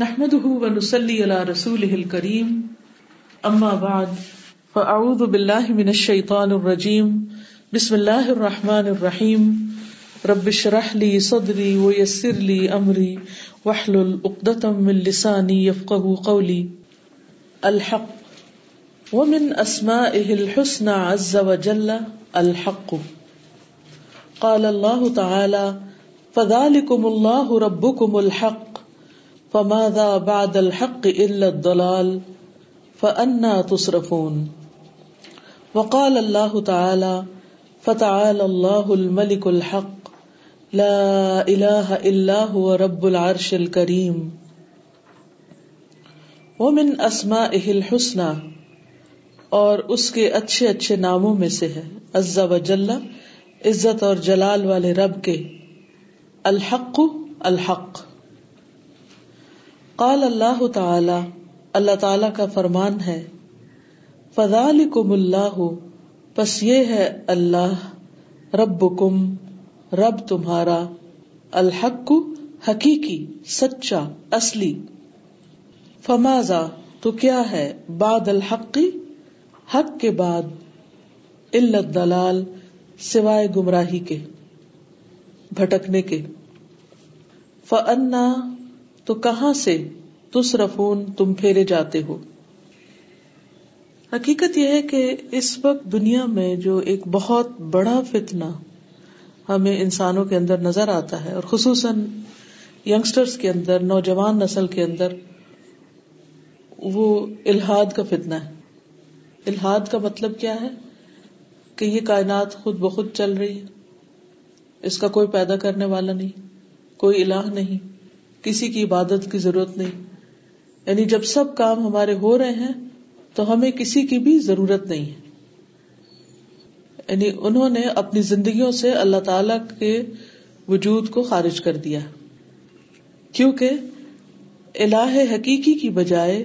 نحمده ونسلي على رسوله الكريم. اما بعد فاعوذ بالله من الشيطان الرجيم. بسم الله الرحمن الرحيم. رب اشرح لي صدري ويسر لي امري واحلل عقدة من لساني يفقهوا قولي. الحق. ومن اسمائه الحسنى عز وجل، الحق. قال الله تعالى فذلكم الله ربكم الحق. فماذا بعد الحق الا الضلال فانا تصرفون وقال الله تعالى فتعالى الله الملك الحق لا اله الا هو رب العرش الكريم ومن اسمائه الحسنى اور اس کے اچھے اچھے ناموں میں سے ہے۔ عز و جل عزت اور جلال والے رب کے۔ الحق الحق۔ قال اللہ تعالی اللہ تعالی کا فرمان ہے فذالکم اللہ پس یہ ہے اللہ رب کم رب تمہارا، الحق، حقیقی، سچا، اصلی۔ فمازا تو کیا ہے بعد الحق؟ حق کے بعد علت دلال سوائے گمراہی کے، بھٹکنے کے۔ فنا تو کہاں سے؟ تصرفون، تم پھیرے جاتے ہو۔ حقیقت یہ ہے کہ اس وقت دنیا میں جو ایک بہت بڑا فتنہ ہمیں انسانوں کے اندر نظر آتا ہے، اور خصوصاً یگسٹرس کے اندر، نوجوان نسل کے اندر، وہ الحاد کا فتنہ ہے۔ الحاد کا مطلب کیا ہے؟ کہ یہ کائنات خود بخود چل رہی ہے۔ اس کا کوئی پیدا کرنے والا نہیں، کوئی الہ نہیں، کسی کی عبادت کی ضرورت نہیں۔ یعنی جب سب کام ہمارے ہو رہے ہیں تو ہمیں کسی کی بھی ضرورت نہیں ہے۔ یعنی انہوں نے اپنی زندگیوں سے اللہ تعالی کے وجود کو خارج کر دیا۔ کیونکہ الہ حقیقی کی بجائے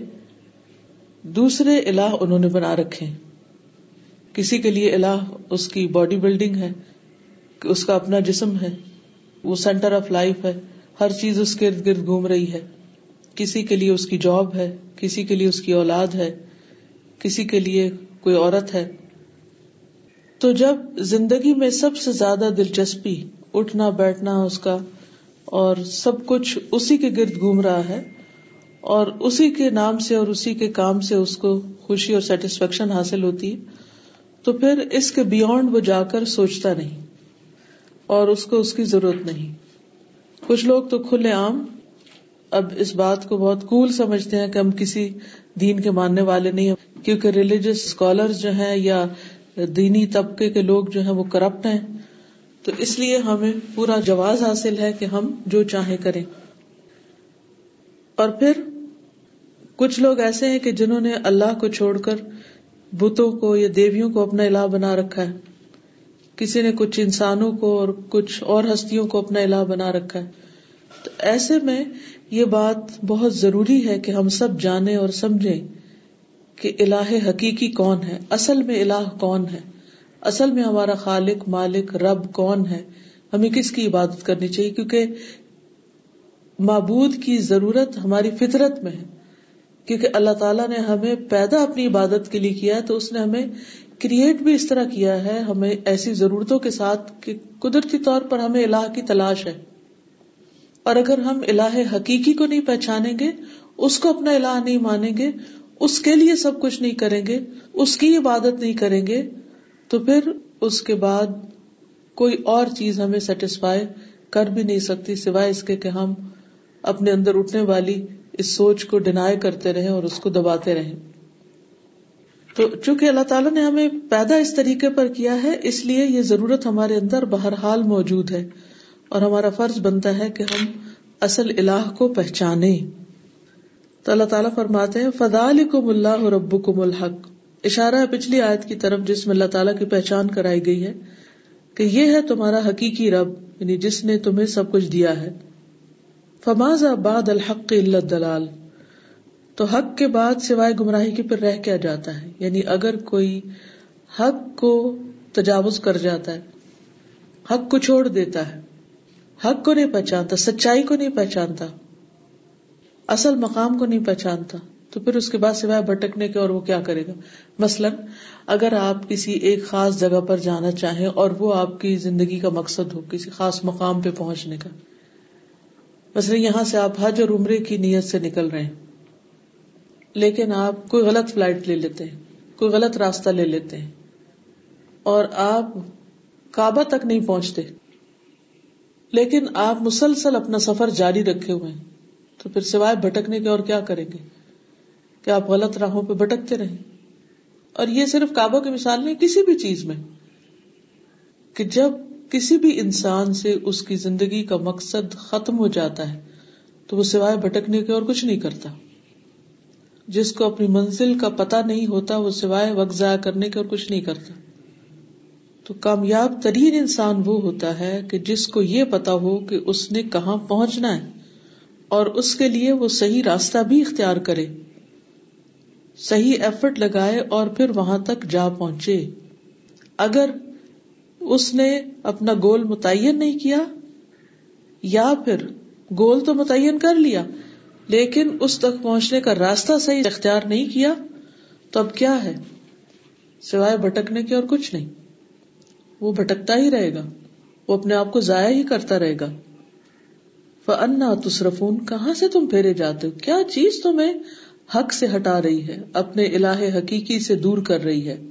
دوسرے الہ انہوں نے بنا رکھے کسی کے لیے الہ اس کی باڈی بلڈنگ ہے، اس کا اپنا جسم ہے، وہ سینٹر آف لائف ہے، ہر چیز اس کے ارد گرد گھوم رہی ہے۔ کسی کے لیے اس کی جاب ہے، کسی کے لیے اس کی اولاد ہے، کسی کے لیے کوئی عورت ہے۔ تو جب زندگی میں سب سے زیادہ دلچسپی اٹھنا، بیٹھنا اس کا اور سب کچھ اسی کے گرد گھوم رہا ہے اور اسی کے نام سے اور اسی کے کام سے اس کو خوشی اور سیٹسفیکشن حاصل ہوتی ہے، تو پھر اس کے بیونڈ وہ جا کر سوچتا نہیں اور اس کو اس کی ضرورت نہیں۔ کچھ لوگ تو کھلے عام اب اس بات کو بہت کول سمجھتے ہیں کہ ہم کسی دین کے ماننے والے نہیں ہیں، کیونکہ ریلیجیس اسکالر جو ہیں یا دینی طبقے کے لوگ جو ہیں وہ کرپٹ ہیں۔ تو اس لیے ہمیں پورا جواز حاصل ہے کہ ہم جو چاہیں کریں۔ اور پھر کچھ لوگ ایسے ہیں کہ جنہوں نے اللہ کو چھوڑ کر بتوں کو یا دیویوں کو اپنا الہ بنا رکھا ہے۔ کسی نے کچھ انسانوں کو اور کچھ اور ہستیوں کو اپنا الہ بنا رکھا ہے۔ تو ایسے میں یہ بات بہت ضروری ہے کہ ہم سب جانے اور سمجھیں کہ الہ حقیقی کون ہے، اصل میں الہ کون ہے؟ اصل میں ہمارا خالق، مالک، رب کون ہے؟ ہمیں کس کی عبادت کرنی چاہیے؟ کیونکہ معبود کی ضرورت ہماری فطرت میں ہے۔ کیونکہ اللہ تعالیٰ نے ہمیں پیدا اپنی عبادت کے لیے کیا تو اس نے ہمیں کریٹ بھی اس طرح کیا ہے، ہمیں ایسی ضرورتوں کے ساتھ کہ قدرتی طور پر ہمیں اللہ کی تلاش ہے۔ اور اگر ہم اللہ حقیقی کو نہیں پہچانیں گے، اس کو اپنا اللہ نہیں مانیں گے، اس کے لیے سب کچھ نہیں کریں گے، اس کی عبادت نہیں کریں گے، تو پھر اس کے بعد کوئی اور چیز ہمیں سیٹسفائی کر بھی نہیں سکتی سوائے اس کے کہ ہم اپنے اندر اٹھنے والی اس سوچ کو ڈینائی کرتے رہیں اور اس کو دباتے رہیں۔ تو چونکہ اللہ تعالیٰ نے ہمیں پیدا اس طریقے پر کیا ہے، اس لیے یہ ضرورت ہمارے اندر بہرحال موجود ہے اور ہمارا فرض بنتا ہے کہ ہم اصل الہ کو پہچانے۔ تو اللہ تعالیٰ فرماتے ہیں فدال کم اللہ رب کم الحق۔ اشارہ ہے پچھلی آیت کی طرف جس میں اللہ تعالیٰ کی پہچان کرائی گئی ہے کہ یہ ہے تمہارا حقیقی رب یعنی جس نے تمہیں سب کچھ دیا ہے۔ فماز باد الحق اللہ دلال تو حق کے بعد سوائے گمراہی کے پھر رہ کیا جاتا ہے۔ یعنی اگر کوئی حق کو تجاوز کر جاتا ہے، حق کو چھوڑ دیتا ہے حق کو نہیں پہچانتا، سچائی کو نہیں پہچانتا، اصل مقام کو نہیں پہچانتا۔ تو پھر اس کے بعد سوائے بھٹکنے کے اور وہ کیا کرے گا؟ مثلاً اگر آپ کسی ایک خاص جگہ پر جانا چاہیں اور وہ آپ کی زندگی کا مقصد ہو، کسی خاص مقام پہ پہنچنے کا۔ مثلاً یہاں سے آپ حج اور عمرے کی نیت سے نکل رہے ہیں، لیکن آپ کوئی غلط فلائٹ لے لیتے ہیں، کوئی غلط راستہ لے لیتے ہیں اور آپ کعبہ تک نہیں پہنچتے۔ لیکن آپ مسلسل اپنا سفر جاری رکھے ہوئے ہیں۔ تو پھر سوائے بھٹکنے کے اور کیا کریں گے؟ کہ آپ غلط راہوں پہ بھٹکتے رہیں؟ اور یہ صرف کعبہ کی مثال نہیں، کسی بھی چیز میں۔ کہ جب کسی بھی انسان سے اس کی زندگی کا مقصد ختم ہو جاتا ہے، تو وہ سوائے بھٹکنے کے اور کچھ نہیں کرتا۔ جس کو اپنی منزل کا پتا نہیں ہوتا، وہ سوائے وقت ضائع کرنے کے اور کچھ نہیں کرتا۔ تو کامیاب ترین انسان وہ ہوتا ہے کہ جس کو یہ پتا ہو کہ اس نے کہاں پہنچنا ہے اور اس کے لیے وہ صحیح راستہ بھی اختیار کرے، صحیح ایفرٹ لگائے اور پھر وہاں تک جا پہنچے۔ اگر اس نے اپنا گول متعین نہیں کیا یا پھر گول تو متعین کر لیا، لیکن اس تک پہنچنے کا راستہ صحیح اختیار نہیں کیا، تو اب کیا ہے؟ سوائے بھٹکنے کے اور کچھ نہیں۔ وہ بھٹکتا ہی رہے گا۔ وہ اپنے آپ کو ضائع ہی کرتا رہے گا۔ انا تصرفون، کہاں سے تم پھیرے جاتے ہو؟ کیا چیز تمہیں حق سے ہٹا رہی ہے؟ اپنے الہ حقیقی سے دور کر رہی ہے۔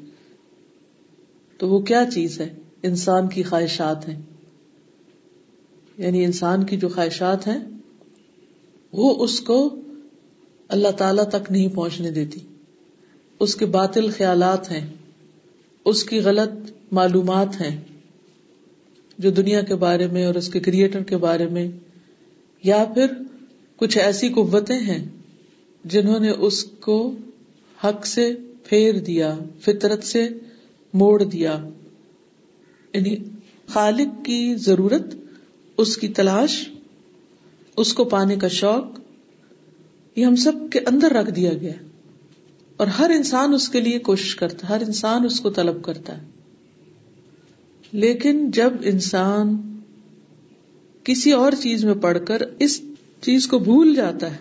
تو وہ کیا چیز ہے؟ انسان کی خواہشات ہیں۔ یعنی انسان کی جو خواہشات ہیں، وہ اس کو اللہ تعالی تک نہیں پہنچنے دیتی۔ اس کے باطل خیالات ہیں۔ اس کی غلط معلومات ہیں جو دنیا کے بارے میں اور اس کے کریٹر کے بارے میں، یا پھر کچھ ایسی قوتیں ہیں جنہوں نے اس کو حق سے پھیر دیا، فطرت سے موڑ دیا۔ یعنی خالق کی ضرورت، اس کی تلاش، اس کو پانے کا شوق، یہ ہم سب کے اندر رکھ دیا گیا۔ اور ہر انسان اس کے لیے کوشش کرتا ہے، ہر انسان اس کو طلب کرتا ہے۔ لیکن جب انسان کسی اور چیز میں پڑھ کر اس چیز کو بھول جاتا ہے،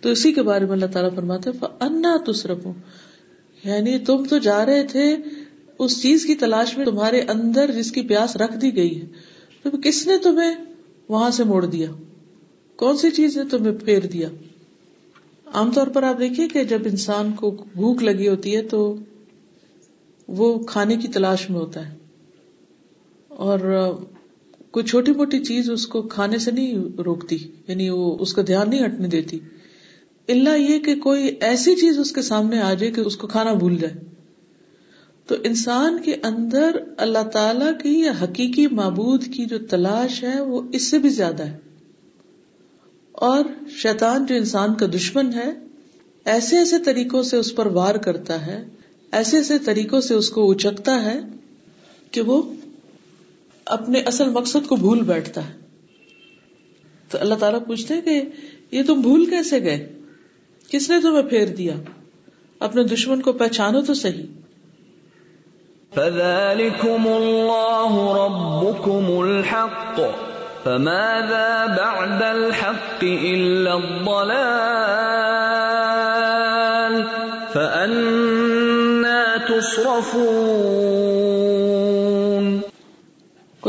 تو اسی کے بارے میں اللہ تعالیٰ فرماتے انا تصرف یعنی تم تو جا رہے تھے اس چیز کی تلاش میں، تمہارے اندر جس کی پیاس رکھ دی گئی ہے۔ تو کس نے تمہیں وہاں سے موڑ دیا؟ کون سی چیز نے تمہیں پھیر دیا؟ عام طور پر آپ دیکھیے کہ جب انسان کو بھوک لگی ہوتی ہے تو وہ کھانے کی تلاش میں ہوتا ہے۔ اور کوئی چھوٹی موٹی چیز اس کو کھانے سے نہیں روکتی یعنی وہ اس کا دھیان نہیں ہٹنے دیتی۔ اللہ یہ کہ کوئی ایسی چیز اس کے سامنے آ جائے کہ اس کو کھانا بھول جائے۔ تو انسان کے اندر اللہ تعالی کی یا حقیقی معبود کی جو تلاش ہے وہ اس سے بھی زیادہ ہے۔ اور شیطان جو انسان کا دشمن ہے، ایسے ایسے طریقوں سے اس پر وار کرتا ہے، ایسے ایسے طریقوں سے اس کو اچکتا ہے کہ وہ اپنے اصل مقصد کو بھول بیٹھتا ہے۔ تو اللہ تعالیٰ پوچھتے ہیں کہ یہ تم بھول کیسے گئے؟ کس نے تمہیں پھیر دیا؟ اپنے دشمن کو پہچانو تو صحیح۔ فذلكم الله ربكم الحق۔ فماذا بعد الحق إلا الضلال؟ فأنا تصرفون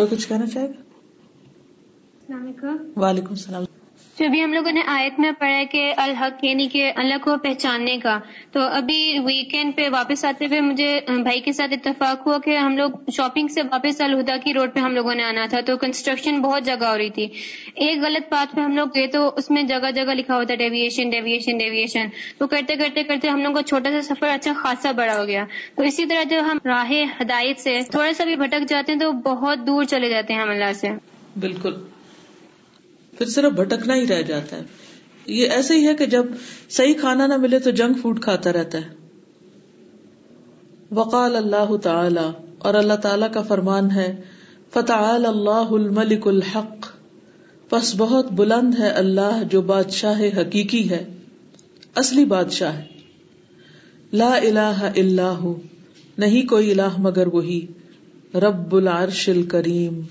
کوئی کچھ کہنا چاہے گا؟ وعلیکم السلام۔ جو ابھی ہم لوگوں نے آیت میں پڑھا کہ الحق یعنی کہ اللہ کو پہچاننے کا، تو ابھی ویکینڈ پہ واپس آتے ہوئے مجھے بھائی کے ساتھ اتفاق ہوا کہ ہم لوگ شاپنگ سے واپس الہدا کی روڈ پہ ہم لوگوں نے آنا تھا، تو کنسٹرکشن بہت جگہ ہو رہی تھی۔ ایک غلط بات پہ ہم لوگ گئے تو اس میں جگہ جگہ لکھا ہوتا ڈیویشن ڈیویشن ڈیویشن تو کرتے کرتے کرتے ہم لوگ کا چھوٹا سا سفر اچھا خاصا بڑا ہو گیا۔ تو اسی طرح جب ہم راہ ہدایت سے تھوڑا سا بھی بھٹک جاتے ہیں تو بہت دور چلے جاتے ہیں ہم اللہ سے۔ بالکل۔ پھر صرف بھٹکنا ہی رہ جاتا ہے۔ یہ ایسے ہی ہے کہ جب صحیح کھانا نہ ملے تو جنک فوڈ کھاتا رہتا ہے۔ وقال اللہ تعالی، اور اللہ تعالی کا فرمان ہے فتح اللہ الملک الحق۔ پس بہت بلند ہے اللہ جو بادشاہ حقیقی ہے۔ اصلی بادشاہ ہے۔ لا الہ الا ہو، نہیں کوئی الہ مگر وہی۔ رب العرش الکریم۔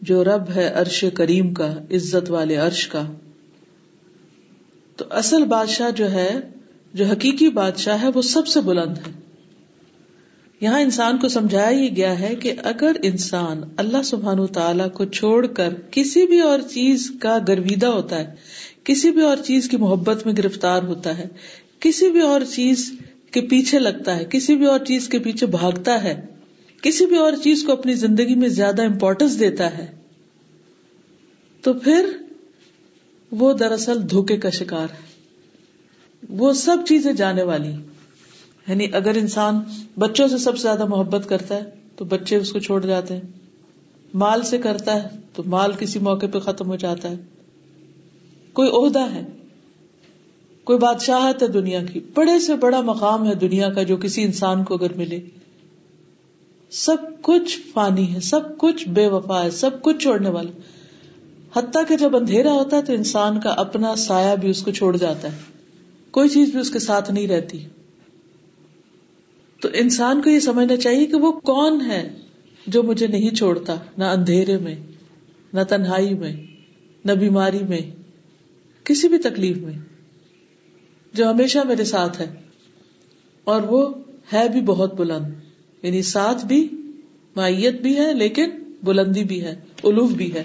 جو رب ہے عرش کریم کا، عزت والے عرش کا۔ تو اصل بادشاہ جو ہے، جو حقیقی بادشاہ ہے، وہ سب سے بلند ہے۔ یہاں انسان کو سمجھایا ہی گیا ہے کہ اگر انسان اللہ سبحان تعالی کو چھوڑ کر کسی بھی اور چیز کا گرویدہ ہوتا ہے، کسی بھی اور چیز کی محبت میں گرفتار ہوتا ہے، کسی بھی اور چیز کے پیچھے لگتا ہے، کسی بھی اور چیز کے پیچھے بھاگتا ہے کسی بھی اور چیز کو اپنی زندگی میں زیادہ امپورٹینس دیتا ہے، تو پھر وہ دراصل دھوکے کا شکار ہے۔ وہ سب چیزیں جانے والی یعنی اگر انسان بچوں سے سب سے زیادہ محبت کرتا ہے، تو بچے اس کو چھوڑ جاتے ہیں۔ مال سے کرتا ہے، تو مال کسی موقع پہ ختم ہو جاتا ہے۔ کوئی عہدہ ہے، کوئی بادشاہت ہے دنیا کی۔ بڑے سے بڑا مقام ہے دنیا کا جو کسی انسان کو اگر ملے۔ سب کچھ فانی ہے، سب کچھ بے وفا ہے، سب کچھ چھوڑنے والا۔ حتیٰ کہ جب اندھیرا ہوتا ہے تو انسان کا اپنا سایہ بھی اس کو چھوڑ جاتا ہے۔ کوئی چیز بھی اس کے ساتھ نہیں رہتی۔ تو انسان کو یہ سمجھنا چاہیے کہ وہ کون ہے جو مجھے نہیں چھوڑتا، نہ اندھیرے میں، نہ تنہائی میں، نہ بیماری میں، کسی بھی تکلیف میں، جو ہمیشہ میرے ساتھ ہے۔ اور وہ ہے بھی بہت بلند۔ یعنی ساتھ بھی معیت بھی ہے لیکن بلندی بھی ہے الوف بھی ہے۔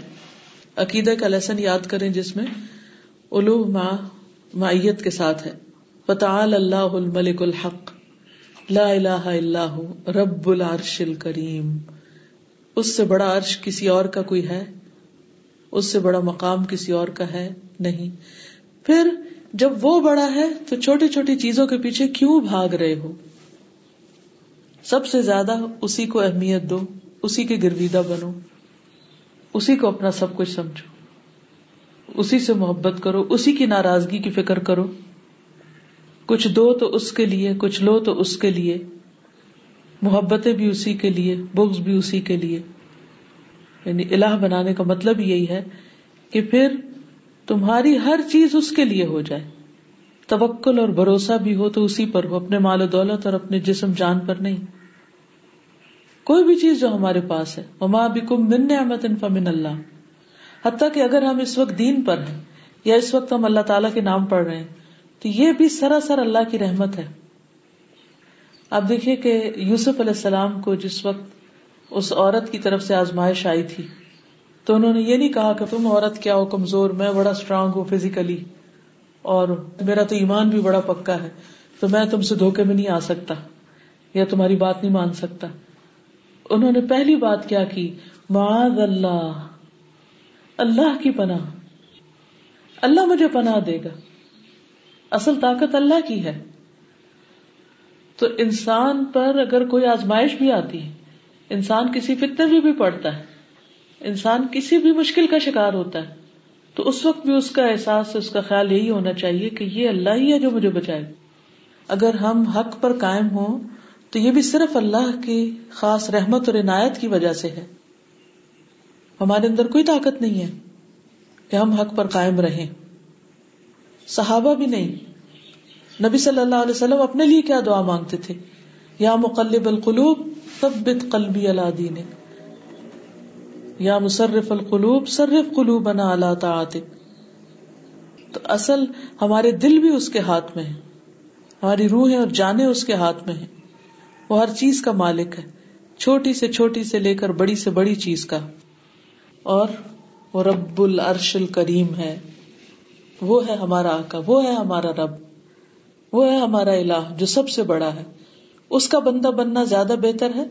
عقیدہ کا لیسن یاد کریں جس میں الوف ماں معیت کے ساتھ ہے۔ فتعال اللہ الملک الحق، لا الہ الا ہو رب العرش الکریم اس سے بڑا عرش کسی اور کا کوئی ہے؟ اس سے بڑا مقام کسی اور کا ہے؟ نہیں۔ پھر جب وہ بڑا ہے تو چھوٹی چھوٹی چیزوں کے پیچھے کیوں بھاگ رہے ہو؟ سب سے زیادہ اسی کو اہمیت دو، اسی کے گرویدہ بنو، اسی کو اپنا سب کچھ سمجھو، اسی سے محبت کرو، اسی کی ناراضگی کی فکر کرو۔ کچھ دو تو اس کے لیے، کچھ لو تو اس کے لیے۔ محبتیں بھی اسی کے لیے بکس بھی اسی کے لیے۔ یعنی الہ بنانے کا مطلب یہی ہے کہ پھر تمہاری ہر چیز اس کے لیے ہو جائے۔ توکل اور بھروسہ بھی ہو تو اسی پر ہو، اپنے مال و دولت اور اپنے جسم جان پر نہیں۔ کوئی بھی چیز جو ہمارے پاس ہے۔ مما بکم من احمد فمن اللہ حتیٰ کہ اگر ہم اس وقت دین پر ہیں یا اس وقت ہم اللہ تعالیٰ کے نام پڑھ رہے ہیں، تو یہ بھی سراسر اللہ کی رحمت ہے۔ آپ دیکھیے کہ یوسف علیہ السلام کو جس وقت اس عورت کی طرف سے آزمائش آئی تھی، تو انہوں نے یہ نہیں کہا کہ تم عورت کیا ہو، کمزور، میں بڑا اسٹرانگ ہوں فزیکلی اور میرا تو ایمان بھی بڑا پکا ہے، تو میں تم سے دھوکے میں نہیں آ سکتا یا تمہاری بات نہیں مان سکتا۔ انہوں نے پہلی بات کیا کی؟ معاذ اللہ۔ اللہ کی پناہ۔ اللہ مجھے پناہ دے گا۔ اصل طاقت اللہ کی ہے۔ تو انسان پر اگر کوئی آزمائش بھی آتی ہے انسان کسی فتنے بھی, بھی پڑتا ہے انسان کسی بھی مشکل کا شکار ہوتا ہے تو اس وقت بھی اس کا احساس اس کا خیال یہی ہونا چاہیے کہ یہ اللہ ہی ہے جو مجھے بچائے۔ اگر ہم حق پر قائم ہوں تو یہ بھی صرف اللہ کی خاص رحمت اور عنایت کی وجہ سے ہے۔ ہمارے اندر کوئی طاقت نہیں ہے کہ ہم حق پر قائم رہیں۔ صحابہ بھی نہیں۔ نبی صلی اللہ علیہ وسلم اپنے لیے کیا دعا مانگتے تھے؟ یا مقلب القلوب، ثبت قلبی اللہ دین یا مصرف القلوب، صرف قلوب بنا اللہ تعاطف تو اصل ہمارے دل بھی اس کے ہاتھ میں ہے ہماری روحیں اور جانے اس کے ہاتھ میں ہے وہ ہر چیز کا مالک ہے۔ چھوٹی سے چھوٹی سے لے کر بڑی سے بڑی چیز کا۔ اور وہ رب العرش الکریم ہے۔ وہ ہے ہمارا آقا، وہ ہے ہمارا رب۔ وہ ہے ہمارا الہ جو سب سے بڑا ہے۔ اس کا بندہ بننا زیادہ بہتر ہے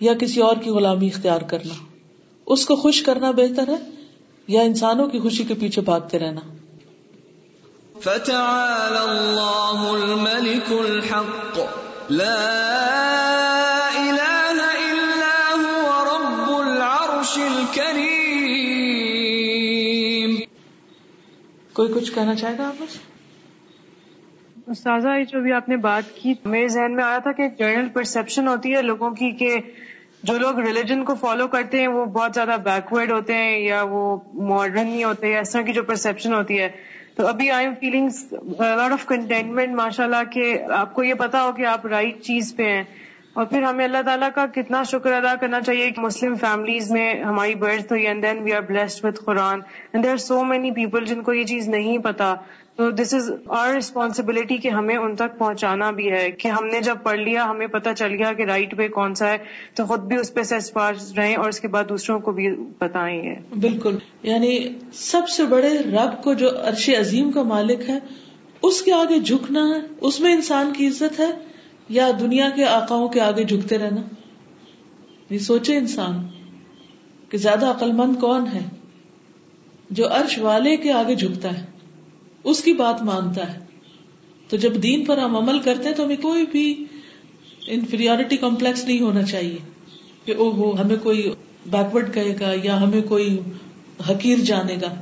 یا کسی اور کی غلامی اختیار کرنا؟ اس کو خوش کرنا بہتر ہے یا انسانوں کی خوشی کے پیچھے بھاگتے رہنا؟ فتعال اللہ الملك الحق۔ لا الہ الا هو رب العرش الكریم کوئی کچھ کہنا چاہے گا آپ استاذہ جو بھی آپ نے بات کی میرے ذہن میں آیا تھا کہ ایک جنرل پرسپشن ہوتی ہے لوگوں کی کہ جو لوگ ریلیجن کو فالو کرتے ہیں وہ بہت زیادہ بیکورڈ ہوتے ہیں یا وہ ماڈرن نہیں ہوتے یا اس طرح کی جو پرسپشن ہوتی ہے۔ ابھی I am feeling lot of contentment ماشاء اللہ کہ آپ کو یہ پتا ہو کہ آپ رائٹ چیز پہ ہیں۔ اور پھر ہمیں اللہ تعالیٰ کا کتنا شکر ادا کرنا چاہیے کہ مسلم فیملیز میں ہماری برتھ ہوئی and then we are blessed with Quran and there are so many people جن کو یہ چیز نہیں پتا۔ تو دس از آر ریسپانسبلٹی کہ ہمیں ان تک پہنچانا بھی ہے کہ ہم نے جب پڑھ لیا، ہمیں پتا چل گیا کہ رائٹ وے کون سا ہے، تو خود بھی اس پہ سیس رہیں اور اس کے بعد دوسروں کو بھی بتائیں گے۔ بالکل۔ یعنی سب سے بڑے رب کو جو عرش عظیم کا مالک ہے، اس کے آگے جھکنا ہے، اس میں انسان کی عزت ہے، یا دنیا کے آقاؤں کے آگے جھکتے رہنا۔ یہ سوچے انسان کہ زیادہ عقل مند کون ہے جو عرش والے کے آگے جھکتا ہے۔ اس کی بات مانتا ہے۔ تو جب دین پر ہم عمل کرتے ہیں تو ہمیں کوئی بھی انفیریٹی کمپلیکس نہیں ہونا چاہیے کہ او ہو ہمیں کوئی بیکورڈ کہے گا یا ہمیں کوئی حقیر جانے گا۔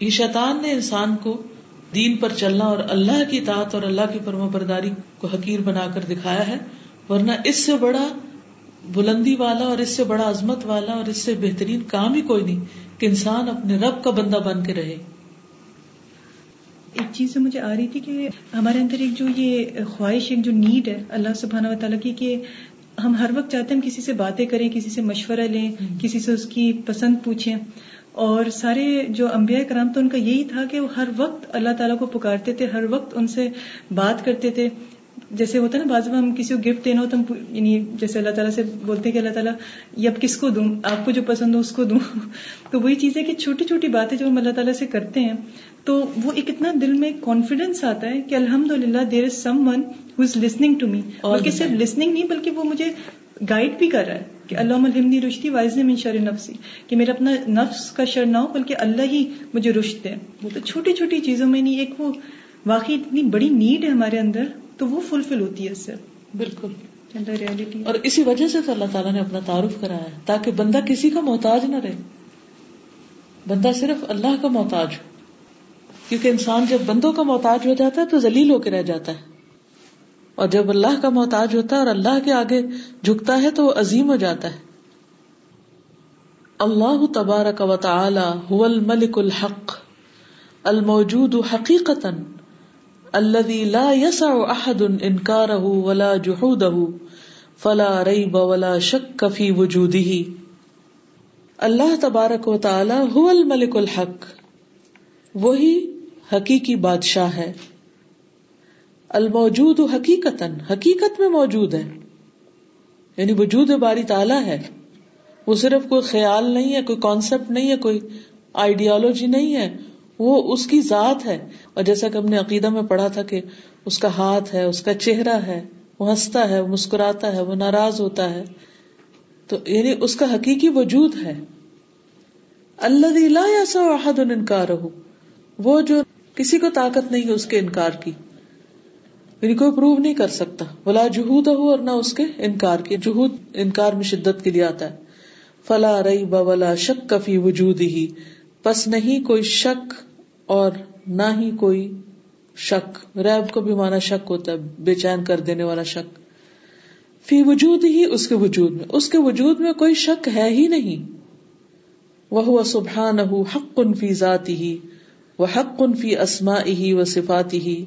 یہ شیطان نے انسان کو دین پر چلنا اور اللہ کی تعت اور اللہ کی فرما برداری کو حقیر بنا کر دکھایا ہے، ورنہ اس سے بڑا بلندی والا اور اس سے بڑا عظمت والا اور اس سے بہترین کام ہی کوئی نہیں کہ انسان اپنے رب کا بندہ بن کے رہے۔ ایک چیز مجھے آ رہی تھی کہ ہمارے اندر ایک جو یہ خواہش ایک جو نیڈ ہے اللہ سبحانہ و تعالیٰ کی کہ ہم ہر وقت چاہتے ہیں کسی سے باتیں کریں کسی سے مشورہ لیں کسی سے اس کی پسند پوچھیں۔ اور سارے جو انبیاء کرام تو ان کا یہی تھا کہ وہ ہر وقت اللہ تعالیٰ کو پکارتے تھے ہر وقت ان سے بات کرتے تھے۔ جیسے ہوتا ہے نا بازو ہم کسی کو گفٹ دینا ہو تو ہم یعنی جیسے اللہ تعالیٰ سے بولتے کہ اللہ تعالیٰ یہ اب کس کو دوں؟ آپ کو جو پسند ہو اس کو دوں؟ تو وہی چیز ہے کہ چھوٹی چھوٹی باتیں جو ہم اللہ تعالیٰ سے کرتے ہیں تو وہ ایک اتنا دل میں کانفیڈینس آتا ہے کہ الحمد للہ there is someone who is listening to me بلکہ صرف لسننگ نہیں بلکہ وہ مجھے گائڈ بھی کر رہا ہے کہ اللہ الحمدی رشتی وائز من شر نفسی کہ میرا اپنا نفس کا شر نہ ہو بلکہ اللہ ہی مجھے رشت ہے وہ تو چھوٹی چھوٹی چیزوں میں نہیں ایک وہ واقعی اتنی بڑی نیڈ ہے ہمارے اندر تو وہ فلفل ہوتی ہے سے. بالکل. ریالٹی اور اسی وجہ سے تو اللہ تعالیٰ نے اپنا تعارف کرایا تاکہ بندہ کسی کا محتاج نہ رہے. بندہ صرف اللہ کا محتاج ہو. کیونکہ انسان جب بندوں کا محتاج ہو جاتا ہے تو ذلیل ہو کے رہ جاتا ہے۔ اور جب اللہ کا محتاج ہوتا ہے اور اللہ کے آگے جھکتا ہے تو وہ عظیم ہو جاتا ہے۔ اللہ تبارک و تعالی هو الملک الحق، الموجود حقیقت الذي لا يسع احد انکاره ولا جحوده فلا ریب ولا شک في وجوده اللہ تبارک و تعالی هو الملک الحق، وہی حقیقی بادشاہ ہے۔ الموجود حقیقت حقیقت میں موجود ہے۔ یعنی وجود باری تعالیٰ ہے۔ وہ صرف کوئی خیال نہیں ہے، کوئی کانسیپٹ نہیں ہے، کوئی آئیڈیالوجی نہیں ہے۔ وہ اس کی ذات ہے۔ اور جیسا کہ ہم نے عقیدہ میں پڑھا تھا کہ اس کا ہاتھ ہے، اس کا چہرہ ہے، وہ ہنستا ہے، وہ مسکراتا ہے، وہ ناراض ہوتا ہے۔ تو یعنی اس کا حقیقی وجود ہے۔ اللہ لا ایسا احد انکار وہ جو کسی کو طاقت نہیں ہے اس کے انکار کی۔ یعنی کوئی پروو نہیں کر سکتا۔ بلا جہود ہو اور نہ اس کے انکار کی۔ جہود انکار میں شدت کے لیے آتا ہے۔ فلا رئی بلا شک کفی وجود ہی پس نہیں کوئی شک اور نہ ہی کوئی شک۔ ریب کو بھی مانا شک ہوتا ہے، بے چین کر دینے والا شک۔ فی وجود ہی اس کے وجود میں۔ اس کے وجود میں کوئی شک ہے ہی نہیں۔ وہ سبحان حق ان فی ذاتی ہی وہ حق فی اسما ہی و صفاتی ہی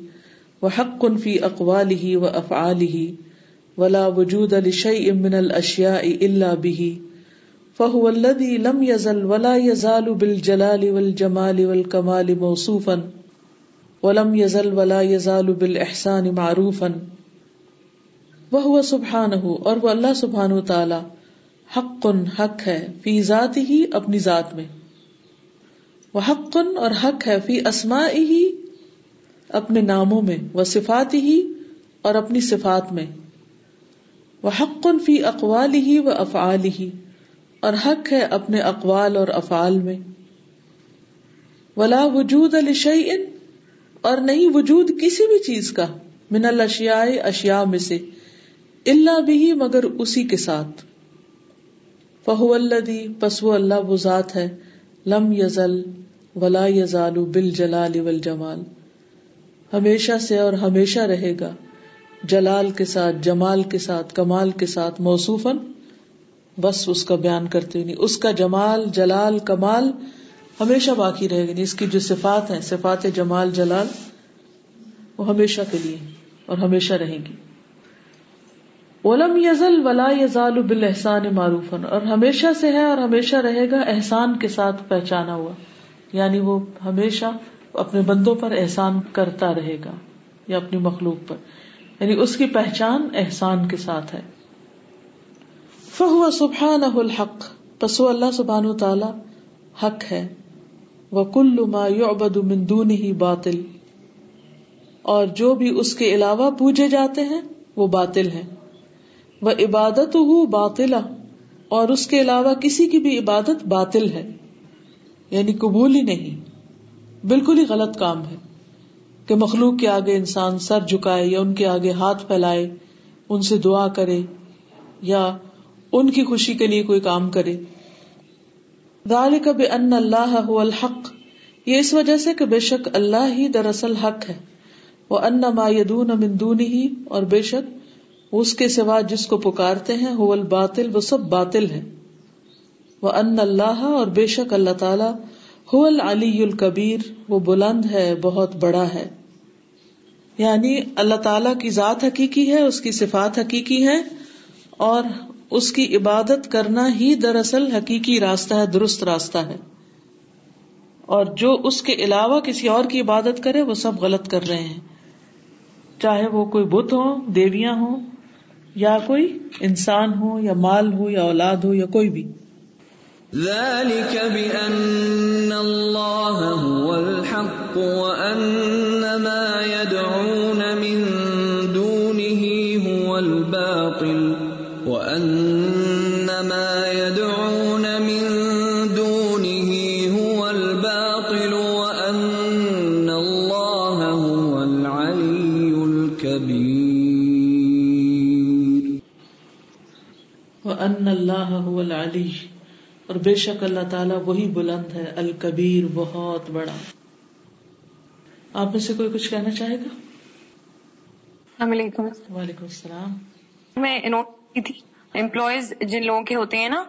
وہ حق فی اقوال ہی و افعال ہی ولا وجود علی من الاشیاء الا به، فهو الذي لم يزل ولا يزال بالجلال والجمال والكمال موصوفا، ولم يزل ولا يزال بالاحسان معروفا۔ وهو سبحانه، اور وہ اللہ سبحانہ تعالی حق حق ہے فی ذات ہی اپنی ذات میں۔ وہ حق اور حق ہے فی اسما ہی اپنے ناموں میں وہ صفات ہی اور اپنی صفات میں۔ وہ حق فی اقوال ہی و افعال ہی اور حق ہے اپنے اقوال اور افعال میں۔ ولا وجود الشعین اور نہیں وجود کسی بھی چیز کا من الشیاء اشیاء میں سے اللہ بھی مگر اسی کے ساتھ۔ فہو اللہ دی پسو اللہ وہ ذات ہے، لم یزل ولا یزال بل جلال ول جمال ہمیشہ سے اور ہمیشہ رہے گا۔ جلال کے ساتھ، جمال کے ساتھ، کمال کے ساتھ موصوفن بس اس کا بیان کرتے نہیں اس کا جمال، جلال، کمال ہمیشہ باقی رہے گا۔ اس کی جو صفات ہیں، صفات جمال، جلال، وہ ہمیشہ کے لیے اور ہمیشہ رہے گی۔ ولم یزل ولا یزال بالحسان معروف اور ہمیشہ سے ہے اور ہمیشہ رہے گا، احسان کے ساتھ پہچانا ہوا۔ یعنی وہ ہمیشہ اپنے بندوں پر احسان کرتا رہے گا یا اپنی مخلوق پر۔ یعنی اس کی پہچان احسان کے ساتھ ہے۔ فہو سبحان الحق پسو اللہ سبحان و تعالی حق ہے۔ وہ کل ما یعبد من دونه باطل۔ اور جو بھی اس کے علاوہ پوجے جاتے ہیں، وہ باطل ہے وہ عبادت ہو باطلا اور اس کے علاوہ کسی کی بھی عبادت باطل ہے۔ یعنی قبول ہی نہیں، بالکل ہی غلط کام ہے کہ مخلوق کے آگے انسان سر جھکائے یا ان کے آگے ہاتھ پھیلائے، ان سے دعا کرے یا ان کی خوشی کے لیے کوئی کام کرے۔ ذالک بان اللہ هو الحق، یہ اس وجہ سے کہ بے شک اللہ ہی دراصل حق ہے۔ وہ ان ما یدون من دونه ہی اور بے شک اس کے سوا جس کو پکارتے ہیں، هو الباطل، وہ سب باطل ہے وہ ان اللہ اور بے شک اللہ تعالی هو العلی الکبیر وہ بلند ہے، بہت بڑا ہے۔ یعنی اللہ تعالی کی ذات حقیقی ہے، اس کی صفات حقیقی ہے اور اس کی عبادت کرنا ہی دراصل حقیقی راستہ ہے، درست راستہ ہے۔ اور جو اس کے علاوہ کسی اور کی عبادت کرے، وہ سب غلط کر رہے ہیں۔ چاہے وہ کوئی بت ہو، دیویاں ہوں، یا کوئی انسان ہو، یا مال ہو، یا اولاد ہو، یا کوئی بھی۔ ذلك بأن الله هو الحق وأن ما يدعون من دونه هو الباطل وأن ما يدعون من دونه هو الباطل وأن الله هو العلي الكبير وان اللہ هو العلی اور بے شک اللہ تعالیٰ وہی بلند ہے الکبیر بہت بڑا۔ آپ میں سے کوئی کچھ کہنا چاہے گا؟ السلام علیکم۔ وعلیکم السلام۔ میں نوٹ کی تھی امپلائیز جن لوگوں کے ہوتے ہیں نا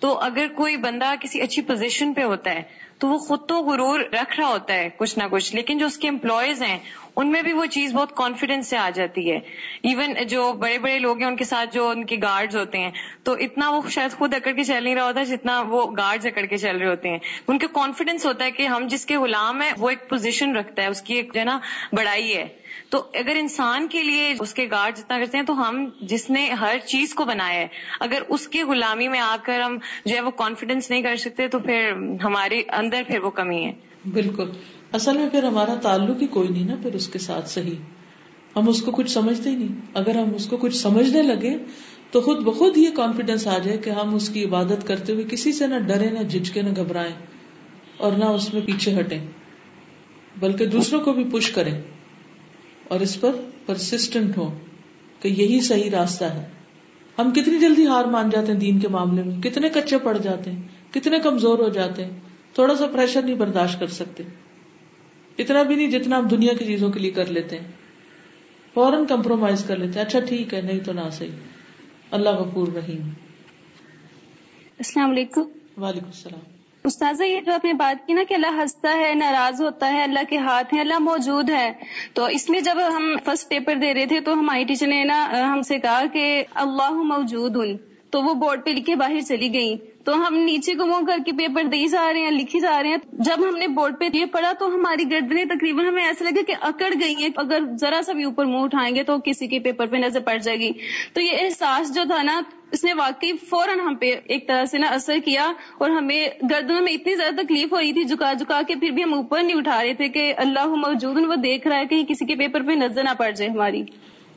تو اگر کوئی بندہ کسی اچھی پوزیشن پہ ہوتا ہے تو وہ خود تو غرور رکھ رہا ہوتا ہے کچھ نہ کچھ لیکن جو اس کے امپلائیز ہیں ان میں بھی وہ چیز بہت کانفیڈینس سے آ جاتی ہے. ایون جو بڑے بڑے لوگ ہیں ان کے ساتھ جو ان کے گارڈز ہوتے ہیں، تو اتنا وہ شاید خود اکڑ کے چل نہیں رہا ہوتا جتنا وہ گارڈز اکڑ کے چل رہے ہوتے ہیں. ان کے کانفیڈینس ہوتا ہے کہ ہم جس کے غلام ہیں، وہ ایک پوزیشن رکھتا ہے، اس کی ایک جو ہے نا بڑائی ہے. تو اگر انسان کے لیے اس کے گارڈ جتنا کرتے ہیں، تو ہم جس نے ہر چیز کو بنایا ہے، اگر اس کی غلامی میں آ کر ہم جو ہے وہ کانفیڈینس نہیں کر سکتے، تو پھر ہمارے اندر پھر وہ کمی ہے. بالکل. اصل میں پھر ہمارا تعلق ہی کوئی نہیں نا پھر اس کے ساتھ صحیح۔ ہم اس کو کچھ سمجھتے ہی نہیں۔ اگر ہم اس کو کچھ سمجھنے لگے تو خود بخود یہ کانفیڈینس آ جائے کہ ہم اس کی عبادت کرتے ہوئے کسی سے نہ ڈرے نہ جھجکے نہ گھبرائیں اور نہ اس میں پیچھے ہٹیں، بلکہ دوسروں کو بھی پش کریں اور اس پر پرسسٹنٹ ہو کہ یہی صحیح راستہ ہے۔ ہم کتنی جلدی ہار مان جاتے ہیں دین کے معاملے میں، کتنے کچے پڑ جاتے ہیں، کتنے کمزور ہو جاتے ہیں، تھوڑا سا پریشر نہیں برداشت کر سکتے۔ اتنا بھی نہیں جتنا ہم دنیا کی چیزوں کے لیے کر لیتے ہیں۔ فوراً کمپرومائز کر لیتے ہیں۔ اچھا ٹھیک ہے نہیں تو نہ صحیح۔ اللہ غفور رحیم۔ السلام علیکم۔ وعلیکم السلام۔ استاذہ یہ جو آپ نے بات کی نا کہ اللہ ہنستا ہے ناراض ہوتا ہے اللہ کے ہاتھ ہیں اللہ موجود ہے تو اس میں جب ہم فرسٹ پیپر دے رہے تھے تو ہماری ٹیچر نے نا ہم سے کہا کہ اللہ موجود تو وہ بورڈ پہ لکھے باہر چلی گئی تو ہم نیچے کو منہ کر کے پیپر دے جا رہے ہیں لکھی جا رہے ہیں۔ جب ہم نے بورڈ پہ یہ پڑھا تو ہماری گردنیں تقریباً ہمیں ایسا لگا کہ اکڑ گئی ہیں۔ اگر ذرا سا بھی اوپر منہ اٹھائیں گے تو کسی کے پیپر پہ نظر پڑ جائے گی۔ تو یہ احساس جو تھا نا، اس نے واقعی فوراً ہم پہ ایک طرح سے نا اثر کیا اور ہمیں گردنوں میں اتنی زیادہ تکلیف ہو رہی تھی، جھکا جھکا کے پھر بھی ہم اوپر نہیں اٹھا رہے تھے کہ اللہ موجود وہ دیکھ رہا ہے کہ کسی کے پیپر پہ نظر نہ پڑ جائے ہماری۔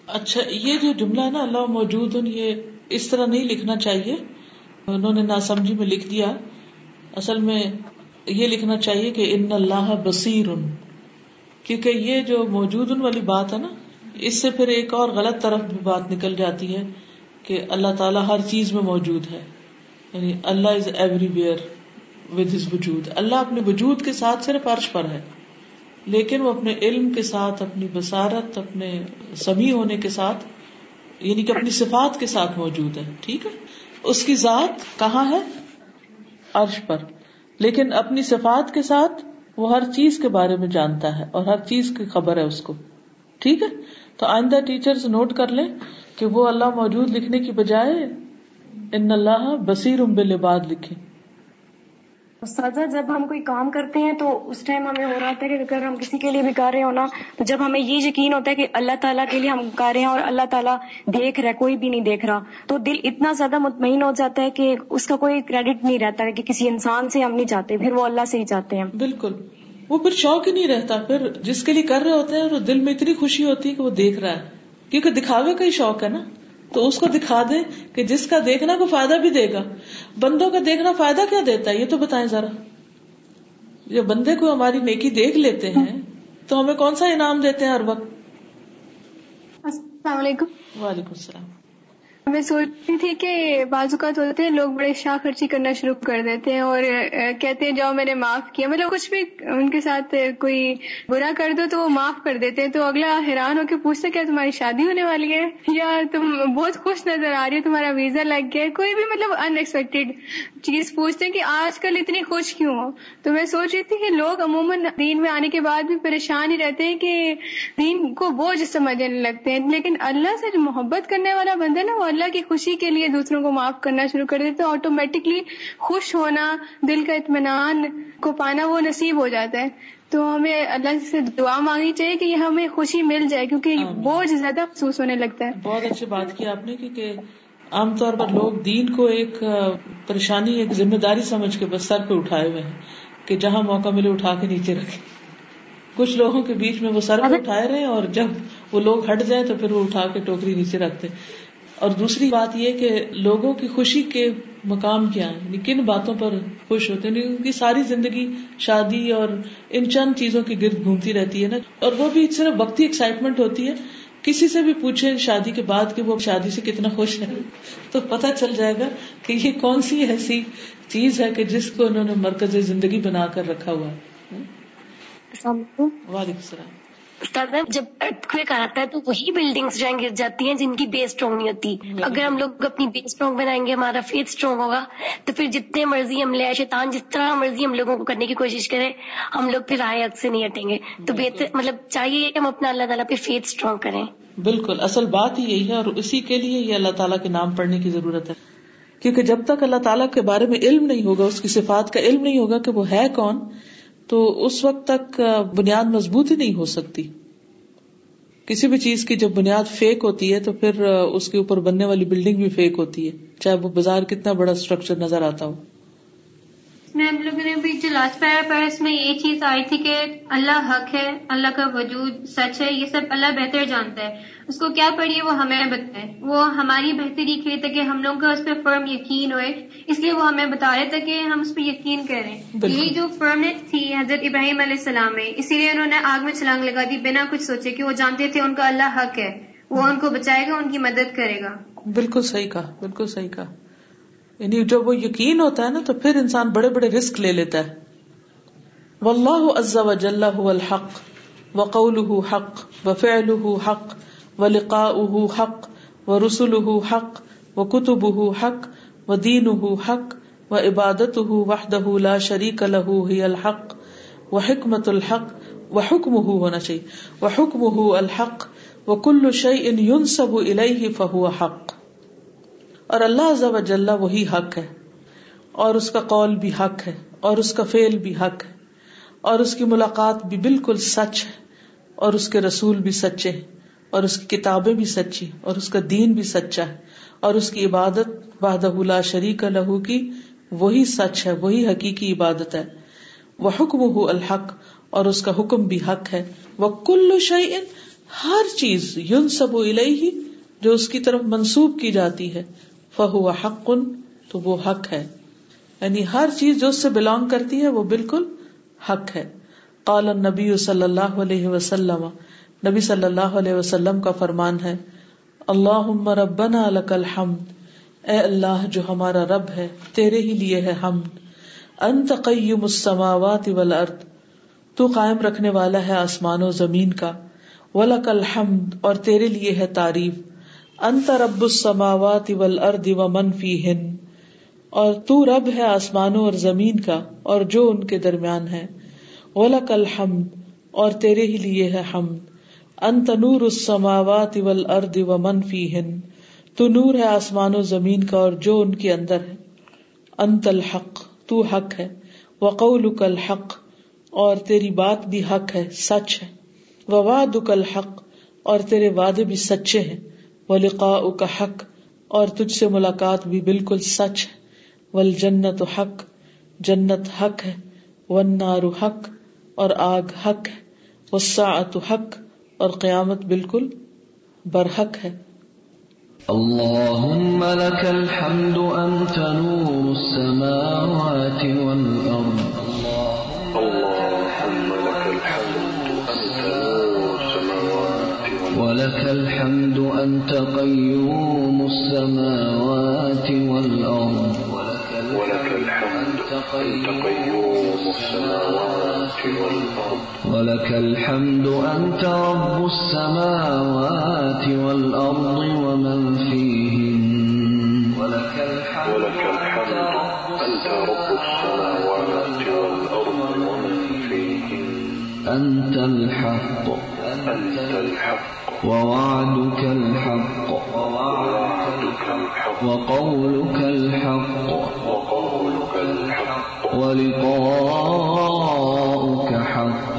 اچھا یہ جو جملہ ہے نا، اللہ موجود، یہ اس طرح نہیں لکھنا چاہیے۔ انہوں نے ناسمجھی میں لکھ دیا، اصل میں یہ لکھنا چاہیے کہ ان اللہ بصیر کیونکہ یہ جو موجود ان والی بات ہے نا، اس سے پھر ایک اور غلط طرف بھی بات نکل جاتی ہے کہ اللہ تعالیٰ ہر چیز میں موجود ہے۔ یعنی Allah is everywhere with his وجود۔ اللہ اپنے وجود کے ساتھ صرف عرش پر ہے، لیکن وہ اپنے علم کے ساتھ، اپنی بصارت، اپنے سمیع ہونے کے ساتھ یعنی کہ اپنی صفات کے ساتھ موجود ہے۔ ٹھیک ہے؟ اس کی ذات کہاں ہے؟ عرش پر۔ لیکن اپنی صفات کے ساتھ وہ ہر چیز کے بارے میں جانتا ہے اور ہر چیز کی خبر ہے اس کو۔ ٹھیک ہے؟ تو آئندہ ٹیچر نوٹ کر لیں کہ وہ اللہ موجود لکھنے کی بجائے ان اللہ بصیر بالعباد لکھے استاذہ، جب ہم کوئی کام کرتے ہیں تو اس ٹائم ہمیں ہو رہا ہے کہ اگر ہم کسی کے لیے بھی کر رہے ہو نا، تو جب ہمیں یہ یقین ہوتا ہے کہ اللہ تعالیٰ کے لیے ہم کر رہے ہیں اور اللہ تعالیٰ دیکھ رہا ہے، کوئی بھی نہیں دیکھ رہا، تو دل اتنا زیادہ مطمئن ہو جاتا ہے کہ اس کا کوئی کریڈٹ نہیں رہتا ہے کہ کسی انسان سے ہم نہیں چاہتے، پھر وہ اللہ سے ہی چاہتے ہیں۔ بالکل۔ وہ پھر شوق ہی نہیں رہتا، پھر جس کے لیے کر رہے ہوتے ہیں دل میں اتنی خوشی ہوتی ہے کہ وہ دیکھ رہا ہے، کیونکہ دکھاوے کا ہی شوق ہے نا۔ تو اس کو دکھا دیں کہ جس کا دیکھنا کو فائدہ بھی دے گا۔ بندوں کا دیکھنا فائدہ کیا دیتا ہے؟ یہ تو بتائیں ذرا۔ جب بندے کو ہماری نیکی دیکھ لیتے ہیں تو ہمیں کون سا انعام دیتے ہیں ہر وقت؟ السلام علیکم۔ وعلیکم السلام۔ میں سوچ رہی تھی کہ بعض اوقات ہوتے ہیں لوگ بڑے شاہ خرچی کرنا شروع کر دیتے ہیں اور کہتے ہیں، جاؤ میں نے معاف کیا۔ مطلب کچھ بھی ان کے ساتھ کوئی برا کر دو تو وہ معاف کر دیتے ہیں۔ تو اگلا حیران ہو کے پوچھتے کیا تمہاری شادی ہونے والی ہے؟ یا تم بہت خوش نظر آ رہی ہو، تمہارا ویزا لگ گیا کوئی بھی مطلب ان ایکسپیکٹڈ چیز پوچھتے ہیں کہ آج کل اتنی خوش کیوں ہو؟ تو میں سوچ رہی تھی کہ لوگ عموماً دین میں آنے کے بعد بھی پریشان ہی رہتے ہیں کہ دین کو بوجھ سمجھنے لگتے ہیں۔ لیکن اللہ سے جو محبت کرنے والا بندہ نا، وہ اللہ کی خوشی کے لیے دوسروں کو معاف کرنا شروع کر دیتے آٹومیٹکلی خوش ہونا دل کا اطمینان کو پانا وہ نصیب ہو جاتا ہے۔ تو ہمیں اللہ سے دعا مانگنی چاہیے کہ یہ ہمیں خوشی مل جائے کیونکہ بوجھ زیادہ محسوس ہونے لگتا ہے۔ بہت اچھی بات کی آپ نے کیونکہ عام طور پر لوگ دین کو ایک پریشانی ایک ذمہ داری سمجھ کے بس سر پہ اٹھائے ہوئے ہیں کہ جہاں موقع ملے اٹھا کے نیچے رکھے کچھ لوگوں کے بیچ میں وہ سر پہ اٹھائے رہے اور جب وہ لوگ ہٹ جائیں تو پھر وہ اٹھا کے ٹوکری نیچے رکھتے اور دوسری بات یہ کہ لوگوں کی خوشی کے مقام کیا ہے یعنی کن باتوں پر خوش ہوتے ہیں؟ ان کی ساری زندگی شادی اور ان چند چیزوں کی گرد گھومتی رہتی ہے نا؟ اور وہ بھی صرف وقتی ایکسائٹمنٹ ہوتی ہے۔ کسی سے بھی پوچھے شادی کے بعد کہ وہ شادی سے کتنا خوش ہے تو پتا چل جائے گا کہ یہ کون سی ایسی چیز ہے کہ جس کو انہوں نے مرکز زندگی بنا کر رکھا ہوا ہے۔ وعلیکم السلام۔ جب ارتھ آتا ہے تو وہی بلڈنگس جائیں گر جاتی ہیں جن کی بیس اسٹرانگ نہیں ہوتی۔ اگر ہم لوگ اپنی بیس اسٹرانگ بنائیں گے ہمارا فیس اسٹرانگ ہوگا تو پھر جتنے مرضی ہم لے شیطان جس طرح مرضی ہم لوگوں کو کرنے کی کوشش کریں ہم لوگ پھر آئے حق سے نہیں ہٹیں گے۔ تو بہتر مطلب چاہیے کہ ہم اپنا اللہ تعالیٰ پہ فیس اسٹرانگ کریں۔ بالکل اصل بات ہی یہی ہے اور اسی کے لیے یہ اللہ تعالیٰ کے نام پڑھنے کی ضرورت ہے۔ کیونکہ جب تک اللہ تعالیٰ کے بارے میں علم نہیں ہوگا اس کی صفات کا علم نہیں ہوگا کہ وہ ہے کون تو اس وقت تک بنیاد مضبوط ہی نہیں ہو سکتی۔ کسی بھی چیز کی جب بنیاد فیک ہوتی ہے تو پھر اس کے اوپر بننے والی بلڈنگ بھی فیک ہوتی ہے، چاہے وہ بازار کتنا بڑا اسٹرکچر نظر آتا ہو۔ میں ہم لوگوں نے بھی جو لاسٹ پیرا پڑھا اس میں یہ چیز آئی تھی کہ اللہ حق ہے، اللہ کا وجود سچ ہے، یہ سب اللہ بہتر جانتا ہے۔ اس کو کیا پڑھیے وہ ہمیں بتائے۔ وہ ہماری بہتری کے لیے تاکہ ہم لوگوں کا اس پہ فرم یقین ہوئے۔ اس لیے وہ ہمیں بتا رہے تاکہ ہم اس پہ یقین کریں۔ یہ جو فرمنیس تھی حضرت ابراہیم علیہ السلام میں اسی لیے انہوں نے آگ میں چھلانگ لگا دی بنا کچھ سوچے کہ وہ جانتے تھے ان کا اللہ حق ہے۔ وہ ان کو بچائے گا ان کی مدد کرے گا۔ بالکل صحیح کہا بالکل صحیح کہا۔ یعنی جب وہ یقین ہوتا ہے نا تو پھر انسان بڑے بڑے رسک لے لیتا ہے۔ واللہ عز وجل هو الحق وقوله حق وفعله حق۔ ولقاؤه حق، ورسله حق وكتبه حق ودينه حق، وعبادته وحده لا شريك له هي الحق وحكمة الحق وحكمه ہونا چاہیے وحكمه الحق وكل شيء ينسب إليه فهو حق۔ اور اللہ جل وہی حق ہے، اور اس کا قول بھی حق ہے، اور اس کا فیل بھی حق ہے، اور اس کی ملاقات بھی بالکل سچ ہے، اور اس کے رسول بھی سچے ہیں۔ اور اس کی کتابیں بھی سچی اور اس کا دین بھی سچا ہے، اور اس کی عبادت بادہ لا شریک لہو کی، وہی سچ ہے، وہی حقیقی عبادت ہے۔ وہ حکم ہو الحق، اور اس کا حکم بھی حق ہے۔ وہ کل شعین ہر چیز یون سب ہی جو اس کی طرف منسوب کی جاتی ہے۔ فہو حق، تو وہ حق ہے۔ یعنی ہر چیز جو اس سے بلونگ کرتی ہے، وہ بالکل حق ہے۔ قال نبی صلی اللہ علیہ وسلم نبی صلی اللہ علیہ وسلم کا فرمان ہے اللہ ربنا لک الحمد، اے اللہ جو ہمارا رب ہے، تیرے ہی لیے ہے حمد۔ انت قیم السماوات والارض، تو قائم رکھنے والا ہے آسمان و زمین کا۔ ولک الحمد، اور تیرے لیے ہے تعریف۔ انت رب السماوات والارض ومن فیہن، اور تو رب ہے آسمانوں اور زمین کا، اور جو ان کے درمیان ہے۔ ولک الحمد، اور تیرے ہی لیے ہے حمد۔ انت نور السماوات والارض ومن فیہن۔ تو نور ہے آسمان و زمین کا اور جو ان کے اندر ہے۔ انت الحق، تو حق ہے۔ وقولک الحق، اور تیری بات بھی حق ہے، سچ ہے۔ ووعدک الحق، اور تیرے وعدے بھی سچے ہیں۔ ولقاؤک حق، اور تجھ سے ملاقات بھی بالکل سچ ہے۔ والجنت حق، جنت حق ہے۔ والنار حق، اور آگ حق ہے۔ والساعت حق اور قیامت بالکل برحق ہے۔ اللهم لك الحمد أنت نور السماوات والأرض اللهم لك الحمد أنت نور السماوات والأرض ولك الحمد أنت قيوم السماوات والأرض قيوم السماوات والأرض. ولك الحمد أنت رب السماوات والأرض ومن فيهن. ولك ولك الحمد أنت رب السماوات والأرض ومن فيهن. أنت الحق. أنت الحق. ووعدك الحق. ووعدك الحق. وقولك الحق. ولقاؤك حق.